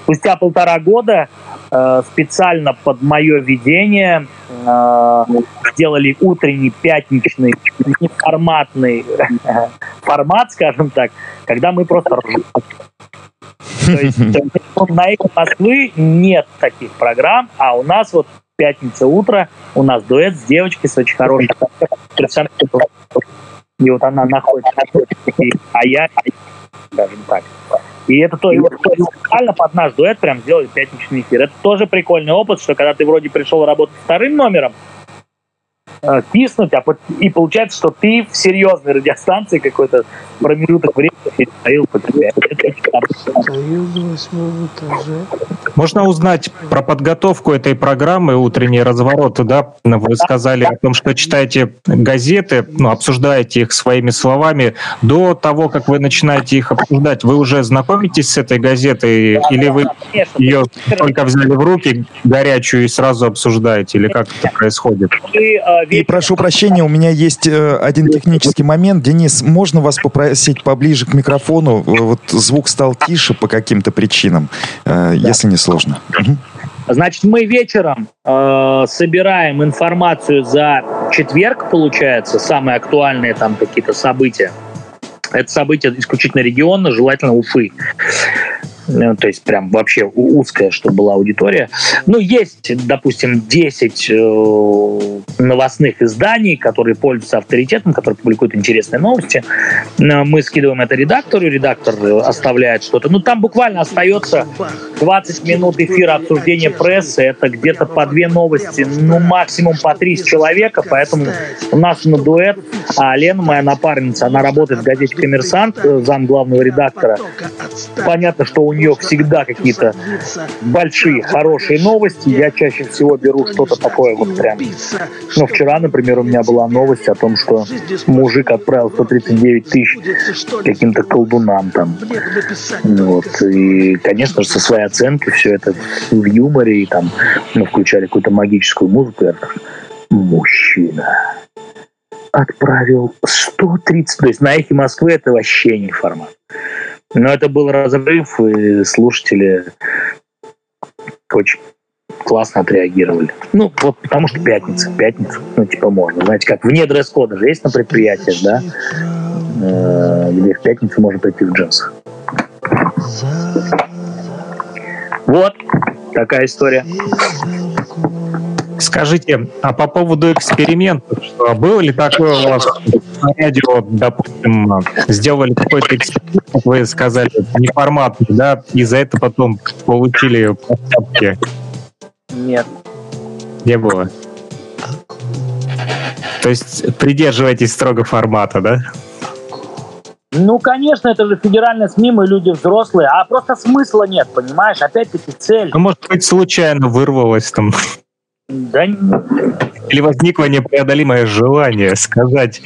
Спустя полтора года э, специально под мое видение э, сделали утренний пятничный неформатный формат, скажем так, когда мы просто. То есть есть, ну, на «Эхо Москвы» нет таких программ, а у нас вот пятница утро, у нас дуэт с девочкой с очень хорошей и вот она находится, а я скажем так. И это то, и вот специально под наш дуэт прям сделали пятничный эфир. Это тоже прикольный опыт, что когда ты вроде пришел работать вторым номером, э, киснуть, а и получается, что ты в серьезной радиостанции какой-то промежуток времени переставил Можно узнать про подготовку этой программы «Утренний разворот». Да? Вы сказали о том, что читаете газеты, ну, обсуждаете их своими словами. До того, как вы начинаете их обсуждать, вы уже знакомитесь с этой газетой? Или вы ее только взяли в руки горячую и сразу обсуждаете? Или как это происходит? Э, и прошу прощения, у меня есть э, один технический момент. Денис, можно вас попросить поближе к микрофону? Вот звук стал тише по каким-то причинам, э, да. если не сложно. Значит, мы вечером э, собираем информацию за четверг, получается, самые актуальные там какие-то события. Это событие исключительно региона, желательно Уфы. Э, то есть прям вообще узкая, чтобы была аудитория. Ну, есть, допустим, 10 э, новостных изданий, которые пользуются авторитетом, которые публикуют интересные новости. Э, мы скидываем это редактору, редактор оставляет что-то. Ну, там буквально остается 20 минут эфира обсуждения прессы, это где-то по две новости, ну, максимум по три с человека, поэтому у нас на дуэт, а Лена, моя напарница, она работает в газете «Коммерсант», зам главного редактора. Понятно, что у нее всегда какие-то большие, хорошие новости. Я чаще всего беру что-то такое вот прям. Ну, вчера, например, у меня была новость о том, что мужик отправил 139 тысяч каким-то колдунам там. Вот. И, конечно же, со своей оценкой все это в юморе, и там мы включали какую-то магическую музыку. Я мужчина отправил 130, то есть на эхе Москвы это вообще не формат. Но это был разрыв, и слушатели очень классно отреагировали. Ну, вот потому что пятница, пятница, ну, типа можно. Знаете, как вне дресс-кода же есть на предприятиях, да, э, где в пятницу можно прийти в джинсах. Вот такая история. Скажите, а по поводу экспериментов, что было ли такое у вас на радио, допустим, сделали какой-то эксперимент, как вы сказали, неформатный, да, и за это потом получили поставки? Нет. Не было? То есть придерживаетесь строго формата, да? Ну, конечно, это же федеральная СМИ, мы люди взрослые, а просто смысла нет, понимаешь? Опять-таки цель. Ну, может быть, случайно вырвалось там. Да Или возникло непреодолимое желание сказать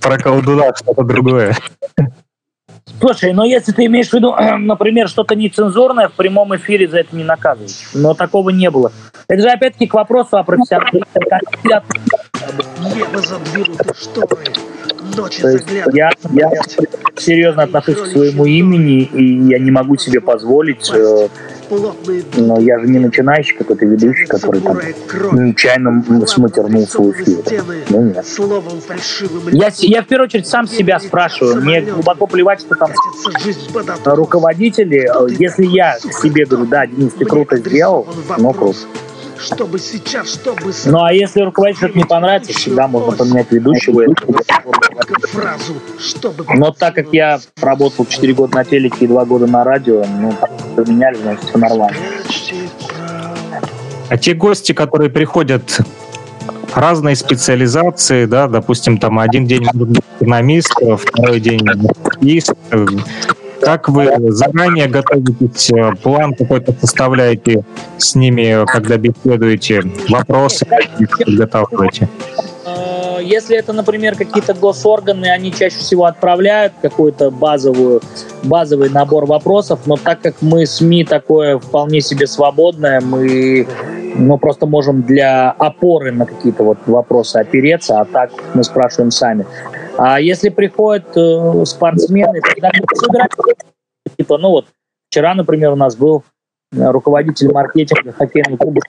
про колдуна что-то другое. Слушай, но если ты имеешь в виду, например, что-то нецензурное, в прямом эфире за это не наказывают. Но такого не было. Это же опять-таки к вопросу о профессионализме. Задвинуты шторы. Я серьезно отношусь к своему имени, и я не могу себе позволить э, но я же не начинающий какой-то ведущий, который там нечаянно сматернулся в эфире. Ну нет. Я, я в первую очередь сам себя спрашиваю. Мне глубоко плевать, что там руководители. Если я себе говорю, да, Денис, ты круто сделал, но круто чтобы сейчас, чтобы... Ну а если руководителю это не понравится, всегда можно поменять ведущего. Фразу, чтобы... Но так как я работал 4 года на телеке и 2 года на радио, ну, поменяли, значит, все нормально. А те гости, которые приходят разные специализации, да, допустим, там один день экономист, второй день юрист, как вы заранее готовитесь, э, план какой-то составляете с ними, когда беседуете, вопросы подготавливаете? Э, если это, например, какие-то госорганы, они чаще всего отправляют какой-то базовую, базовый набор вопросов, но так как мы СМИ такое вполне себе свободное, мы мы просто можем для опоры на какие-то вот вопросы опереться, а так мы спрашиваем сами. А если приходят э, спортсмены, тогда мы собираем, типа, ну вот, вчера, например, у нас был э, руководитель маркетинга хоккейного клуба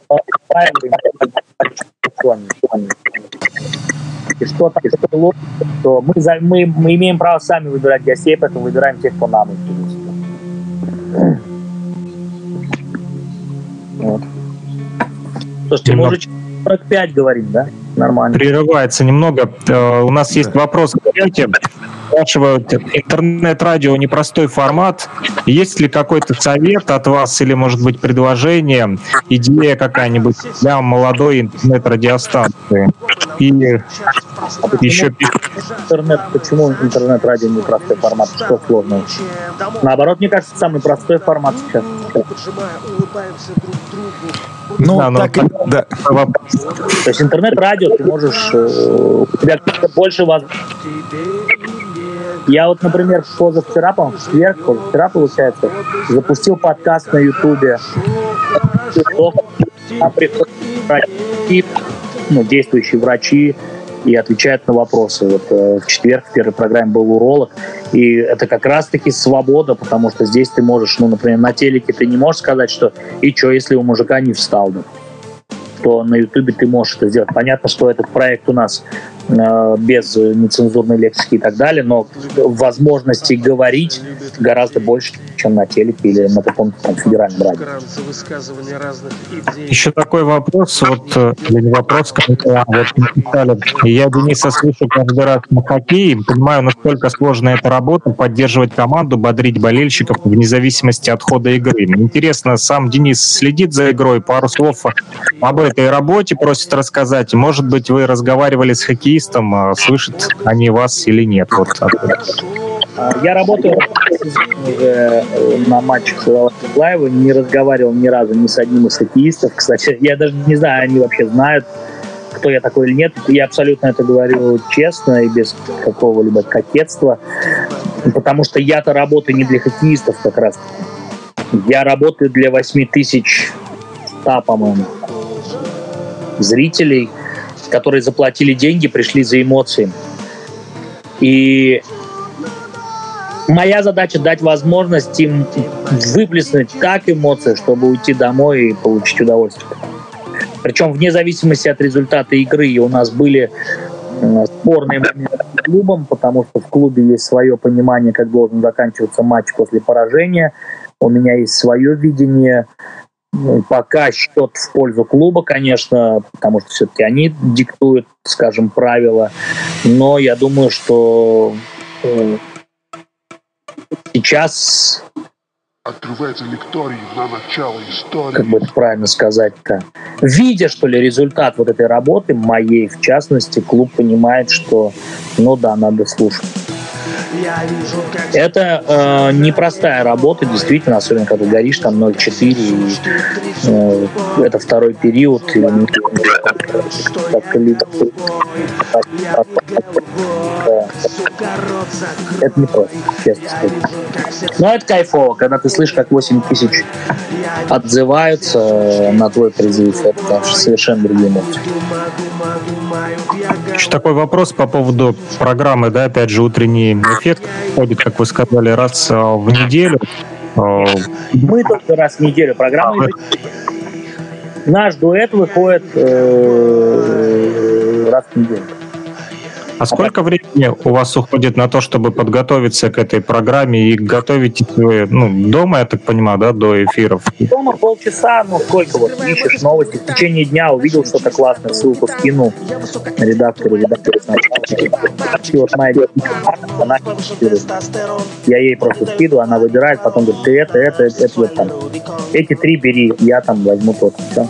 и что там, что лучше, то мы, за, мы, мы имеем право сами выбирать гостей, поэтому выбираем тех, кто нам интересен. Вот. Слушайте, мы уже 45 говорим, да? Нормально. Прерывается немного. Э, у нас есть вопрос. Спрашивают, интернет-радио непростой формат. Есть ли какой-то совет от вас или, может быть, предложение, идея какая-нибудь для молодой интернет-радиостанции? И а еще интернет, почему интернет-радио непростой формат? Что сложного? Наоборот, мне кажется, самый простой формат сейчас. Ну, да, так, да. То есть интернет-радио ты можешь... Э, у тебя больше вас... Я вот, например, позавчера, по-моему, в четверг, позавчера, получается, запустил подкаст на Ютубе. Врачи, ну, действующие врачи, и отвечают на вопросы. Вот э, в четверг в первой программе был уролог, и это как раз-таки свобода, потому что здесь ты можешь, ну, например, на телеке ты не можешь сказать, что и что, если у мужика не встал, да? то на Ютубе ты можешь это сделать. Понятно, что этот проект у нас без нецензурной лексики и так далее, но возможности говорить гораздо больше, чем на телеке или на каком-то там федеральном радио. Еще такой вопрос, вот, э, или не вопрос, а вот написали, я Дениса слышу каждый раз на хоккее, понимаю, насколько сложная эта работа, поддерживать команду, бодрить болельщиков вне зависимости от хода игры. Интересно, сам Денис следит за игрой, пару слов об этой работе просит рассказать. Может быть, вы разговаривали с хоккеистом хоккеистам, а слышат они вас или нет? Вот. Я работаю э, на матчах Лайва, не разговаривал ни разу ни с одним из хоккеистов. Кстати, я даже не знаю, они вообще знают, кто я такой или нет. Я абсолютно это говорю честно и без какого-либо кокетства, потому что я-то работаю не для хоккеистов как раз. Я работаю для 8 тысяч, да, по-моему, зрителей – которые заплатили деньги, пришли за эмоциями. И моя задача дать возможность им выплеснуть так эмоции, чтобы уйти домой и получить удовольствие. Причем вне зависимости от результата игры. У нас были спорные моменты с клубом, потому что в клубе есть свое понимание, как должен заканчиваться матч после поражения. У меня есть свое видение пока счет в пользу клуба, конечно, потому что все-таки они диктуют, скажем, правила. Но я думаю, что э, сейчас Открывается лекторий на начало истории. Как бы это правильно сказать-то? Видя, что ли, результат вот этой работы, моей в частности, клуб понимает, что, ну да, надо слушать. Это э, непростая работа, действительно, особенно когда горишь там 0,4, и э, это второй период, и, это не просто, честно сказать. Но это кайфово, когда ты слышишь, как 8 тысяч отзываются на твой призыв, это, совершенно другие эмоции. Еще такой вопрос по поводу программы, да, опять же, утренний эффект ходит, как вы сказали, раз а, в неделю. А, Мы только раз в неделю. Программа Наш дуэт выходит э, раз в неделю. А сколько времени у вас уходит на то, чтобы подготовиться к этой программе и готовить вы, ну, дома, я так понимаю, да, до эфиров? Дома полчаса, ну, сколько вот, ищешь новости, в течение дня увидел что-то классное, ссылку скинул редактору, редактор и вот она я ей просто скидываю, она выбирает, потом говорит, ты это, это, это, это, вот там. Эти три бери, я там возьму тот. Все.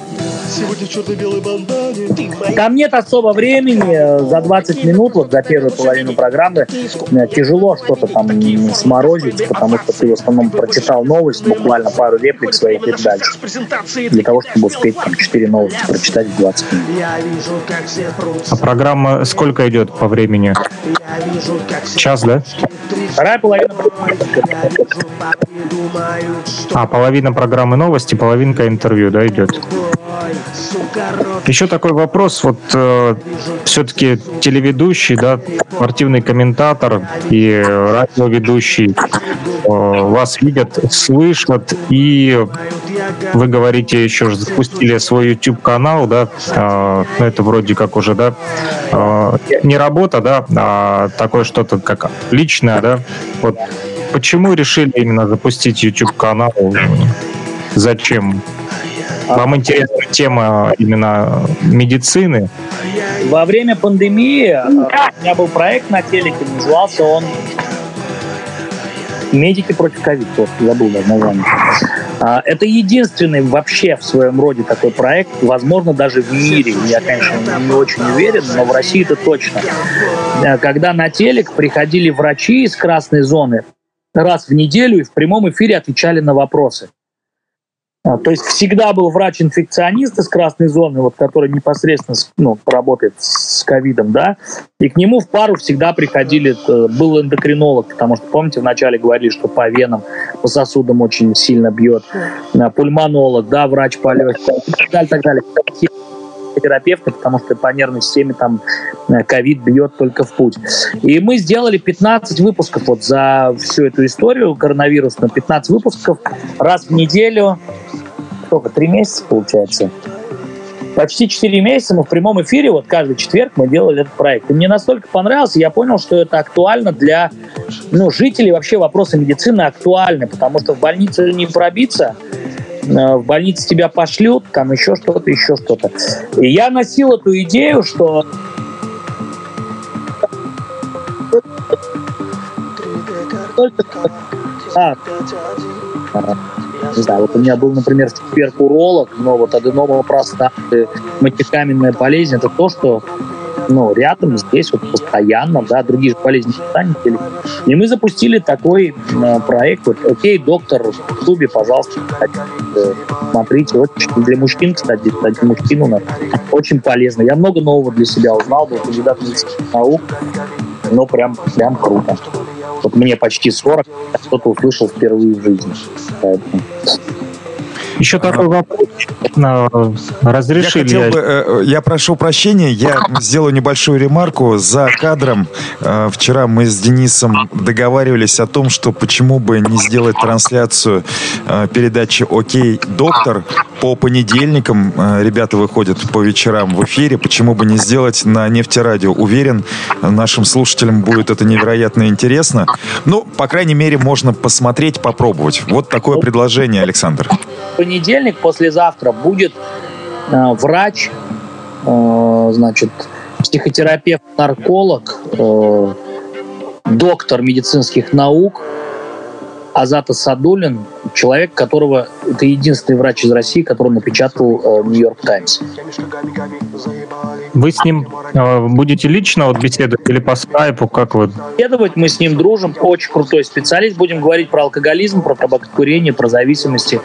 Сегодня черно-белый бандане. Там нет особо времени. За 20 минут, вот за первую половину программы, э, тяжело что-то там сморозить, потому что ты в основном прочитал новость, буквально пару реплик своих и дальше. Для того, чтобы успеть там 4 новости прочитать в 20 минут. А программа сколько идет по времени? Час, да? Вторая половина А, половина программы новости, половинка интервью, да, идет? Еще такой вопрос, вот э, все-таки телеведущий, да, спортивный комментатор и радиоведущий э, вас видят, слышат, и вы говорите, еще запустили свой YouTube-канал, да, э, ну это вроде как уже, да, э, не работа, да, а такое что-то как личное, да, вот почему решили именно запустить YouTube-канал? Зачем? Вам интересна тема именно медицины во время пандемии э, у меня был проект на телеке, назывался он «Медики против ковид». Забыл даже название. А, Это единственный вообще в своем роде такой проект, возможно, даже в мире. Я, конечно, не очень уверен, но в России это точно. Э, Когда на телек приходили врачи из красной зоны раз в неделю и в прямом эфире отвечали на вопросы. А, То есть всегда был врач-инфекционист из красной зоны, вот, который непосредственно ну, работает с ковидом, да, и к нему в пару всегда приходили, э, был эндокринолог, потому что, помните, вначале говорили, что по венам, по сосудам очень сильно бьет, А, пульмонолог, да, врач по легким, и так далее, так далее. Терапевты, потому что по нервной системе там э, ковид бьет только в путь. И мы сделали 15 выпусков вот за всю эту историю коронавирусную, 15 выпусков раз в неделю, сколько, три месяца получается? Почти 4 месяца мы в прямом эфире, вот каждый четверг мы делали этот проект. И мне настолько понравился, я понял, что это актуально для ну, жителей, вообще вопросы медицины актуальны, потому что в больнице не пробиться, в больнице тебя пошлют, там еще что-то, еще что-то. И я носил эту идею, что а, а, знаю, вот у меня был, например, в четверг уролог, но вот аденома простаты, мочекаменная болезнь, это то, что ну, рядом здесь вот постоянно, да, другие же болезни делись. И мы запустили такой э, проект, вот, окей, доктор в клубе, пожалуйста, э, смотрите, очень для мужчин, кстати, кстати, мужчин у нас очень полезно. Я много нового для себя узнал, был кандидат медицинских наук, но прям, прям круто. Вот мне почти 40, а кто-то услышал впервые в жизни. Поэтому Еще такой вопрос. Я Разрешили хотел бы, э, я прошу прощения, я сделаю небольшую ремарку. За кадром э, вчера мы с Денисом договаривались о том, что почему бы не сделать трансляцию э, передачи «Окей, доктор» по понедельникам. Ребята выходят по вечерам в эфире. Почему бы не сделать на нефтерадио? Уверен, нашим слушателям будет это невероятно интересно. Ну, по крайней мере, можно посмотреть, попробовать. Вот такое предложение, Александр. Понедельник, послезавтра, будет э, врач, э, значит, психотерапевт, нарколог, э, доктор медицинских наук Азата Садулин, человек, которого это единственный врач из России, который напечатал э, Нью-Йорк Таймс. Вы с ним э, будете лично вот беседовать или по скайпу, как вы? Беседовать мы с ним дружим, очень крутой специалист. Будем говорить про алкоголизм, про табакокурение, про зависимости.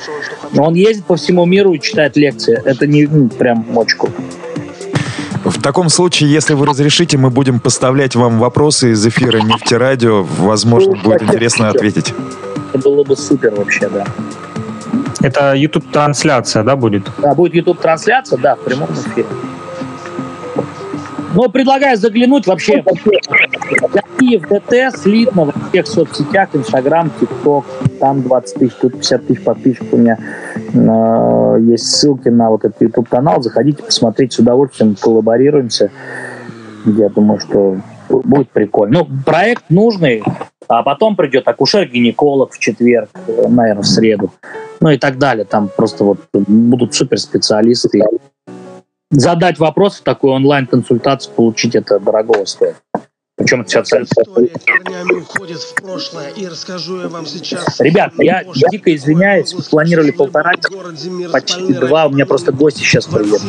Но он ездит по всему миру и читает лекции. Это не ну, прям круто. В таком случае, если вы разрешите, мы будем поставлять вам вопросы из эфира нефтерадио. Возможно, будет интересно ответить. Это было бы супер вообще, да. Это YouTube-трансляция, да, будет? Да, будет YouTube-трансляция, да, в прямом эфире. Но предлагаю заглянуть вообще в ДТ слитно во всех соцсетях, Инстаграм, ТикТок, там 20 тысяч, тут 50 тысяч подписчиков у меня. Э, Есть ссылки на вот этот YouTube-канал, заходите, посмотрите с удовольствием, коллаборируемся. Я думаю, что будет прикольно. Ну, проект нужный, а потом придет акушер-гинеколог в четверг, наверное, в среду. Ну и так далее. Там просто вот будут суперспециалисты. Задать вопрос в такую онлайн-консультацию, получить это дорого стоит. Причем это сейчас... История корнями уходит в прошлое, и расскажу я вам сейчас... Ребят, я Позже. дико извиняюсь, мы планировали полтора почти два, у меня просто гости сейчас приедут.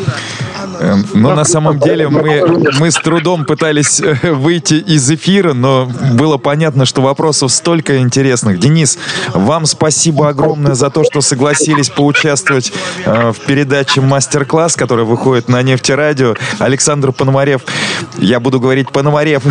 Эм, Но на самом деле мы, мы с трудом пытались э, выйти из эфира, но было понятно, что вопросов столько интересных. Денис, вам спасибо огромное за то, что согласились поучаствовать э, в передаче «Мастер-класс», которая выходит на нефтерадио. Александр Пономарев, я буду говорить Пономарев,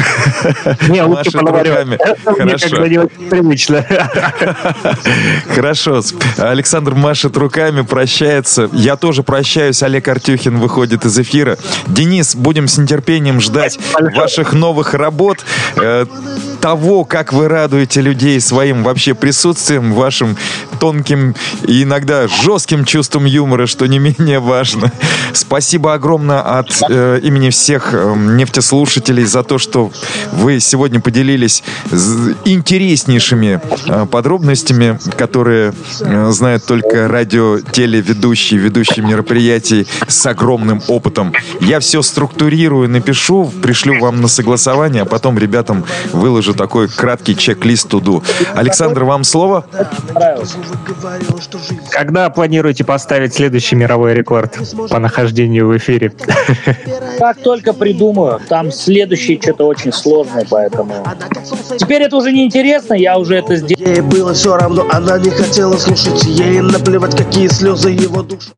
Не, лучше машет поговорю. руками. Это мне Хорошо. как бы привычно. Хорошо. Александр машет руками, прощается. Я тоже прощаюсь. Олег Артюхин выходит из эфира. Денис, будем с нетерпением ждать ваших новых работ. Того, как вы радуете людей своим вообще присутствием, вашим тонким и иногда жестким чувством юмора, что не менее важно. Спасибо огромное от э, имени всех э, нефтеслушателей за то, что вы сегодня поделились интереснейшими э, подробностями, которые э, знают только радио, телеведущие, ведущие мероприятий с огромным опытом. Я все структурирую, напишу, пришлю вам на согласование, а потом ребятам выложу такой краткий чек-лист туду. Александр, вам слово? Когда планируете поставить следующий мировой рекорд по нахождению в эфире? Как только придумаю. Там следующий что-то очень сложное, поэтому... Теперь это уже не интересно, я уже это сделал. Ей было все равно, она не хотела слушать Ей наплевать, какие слезы его душу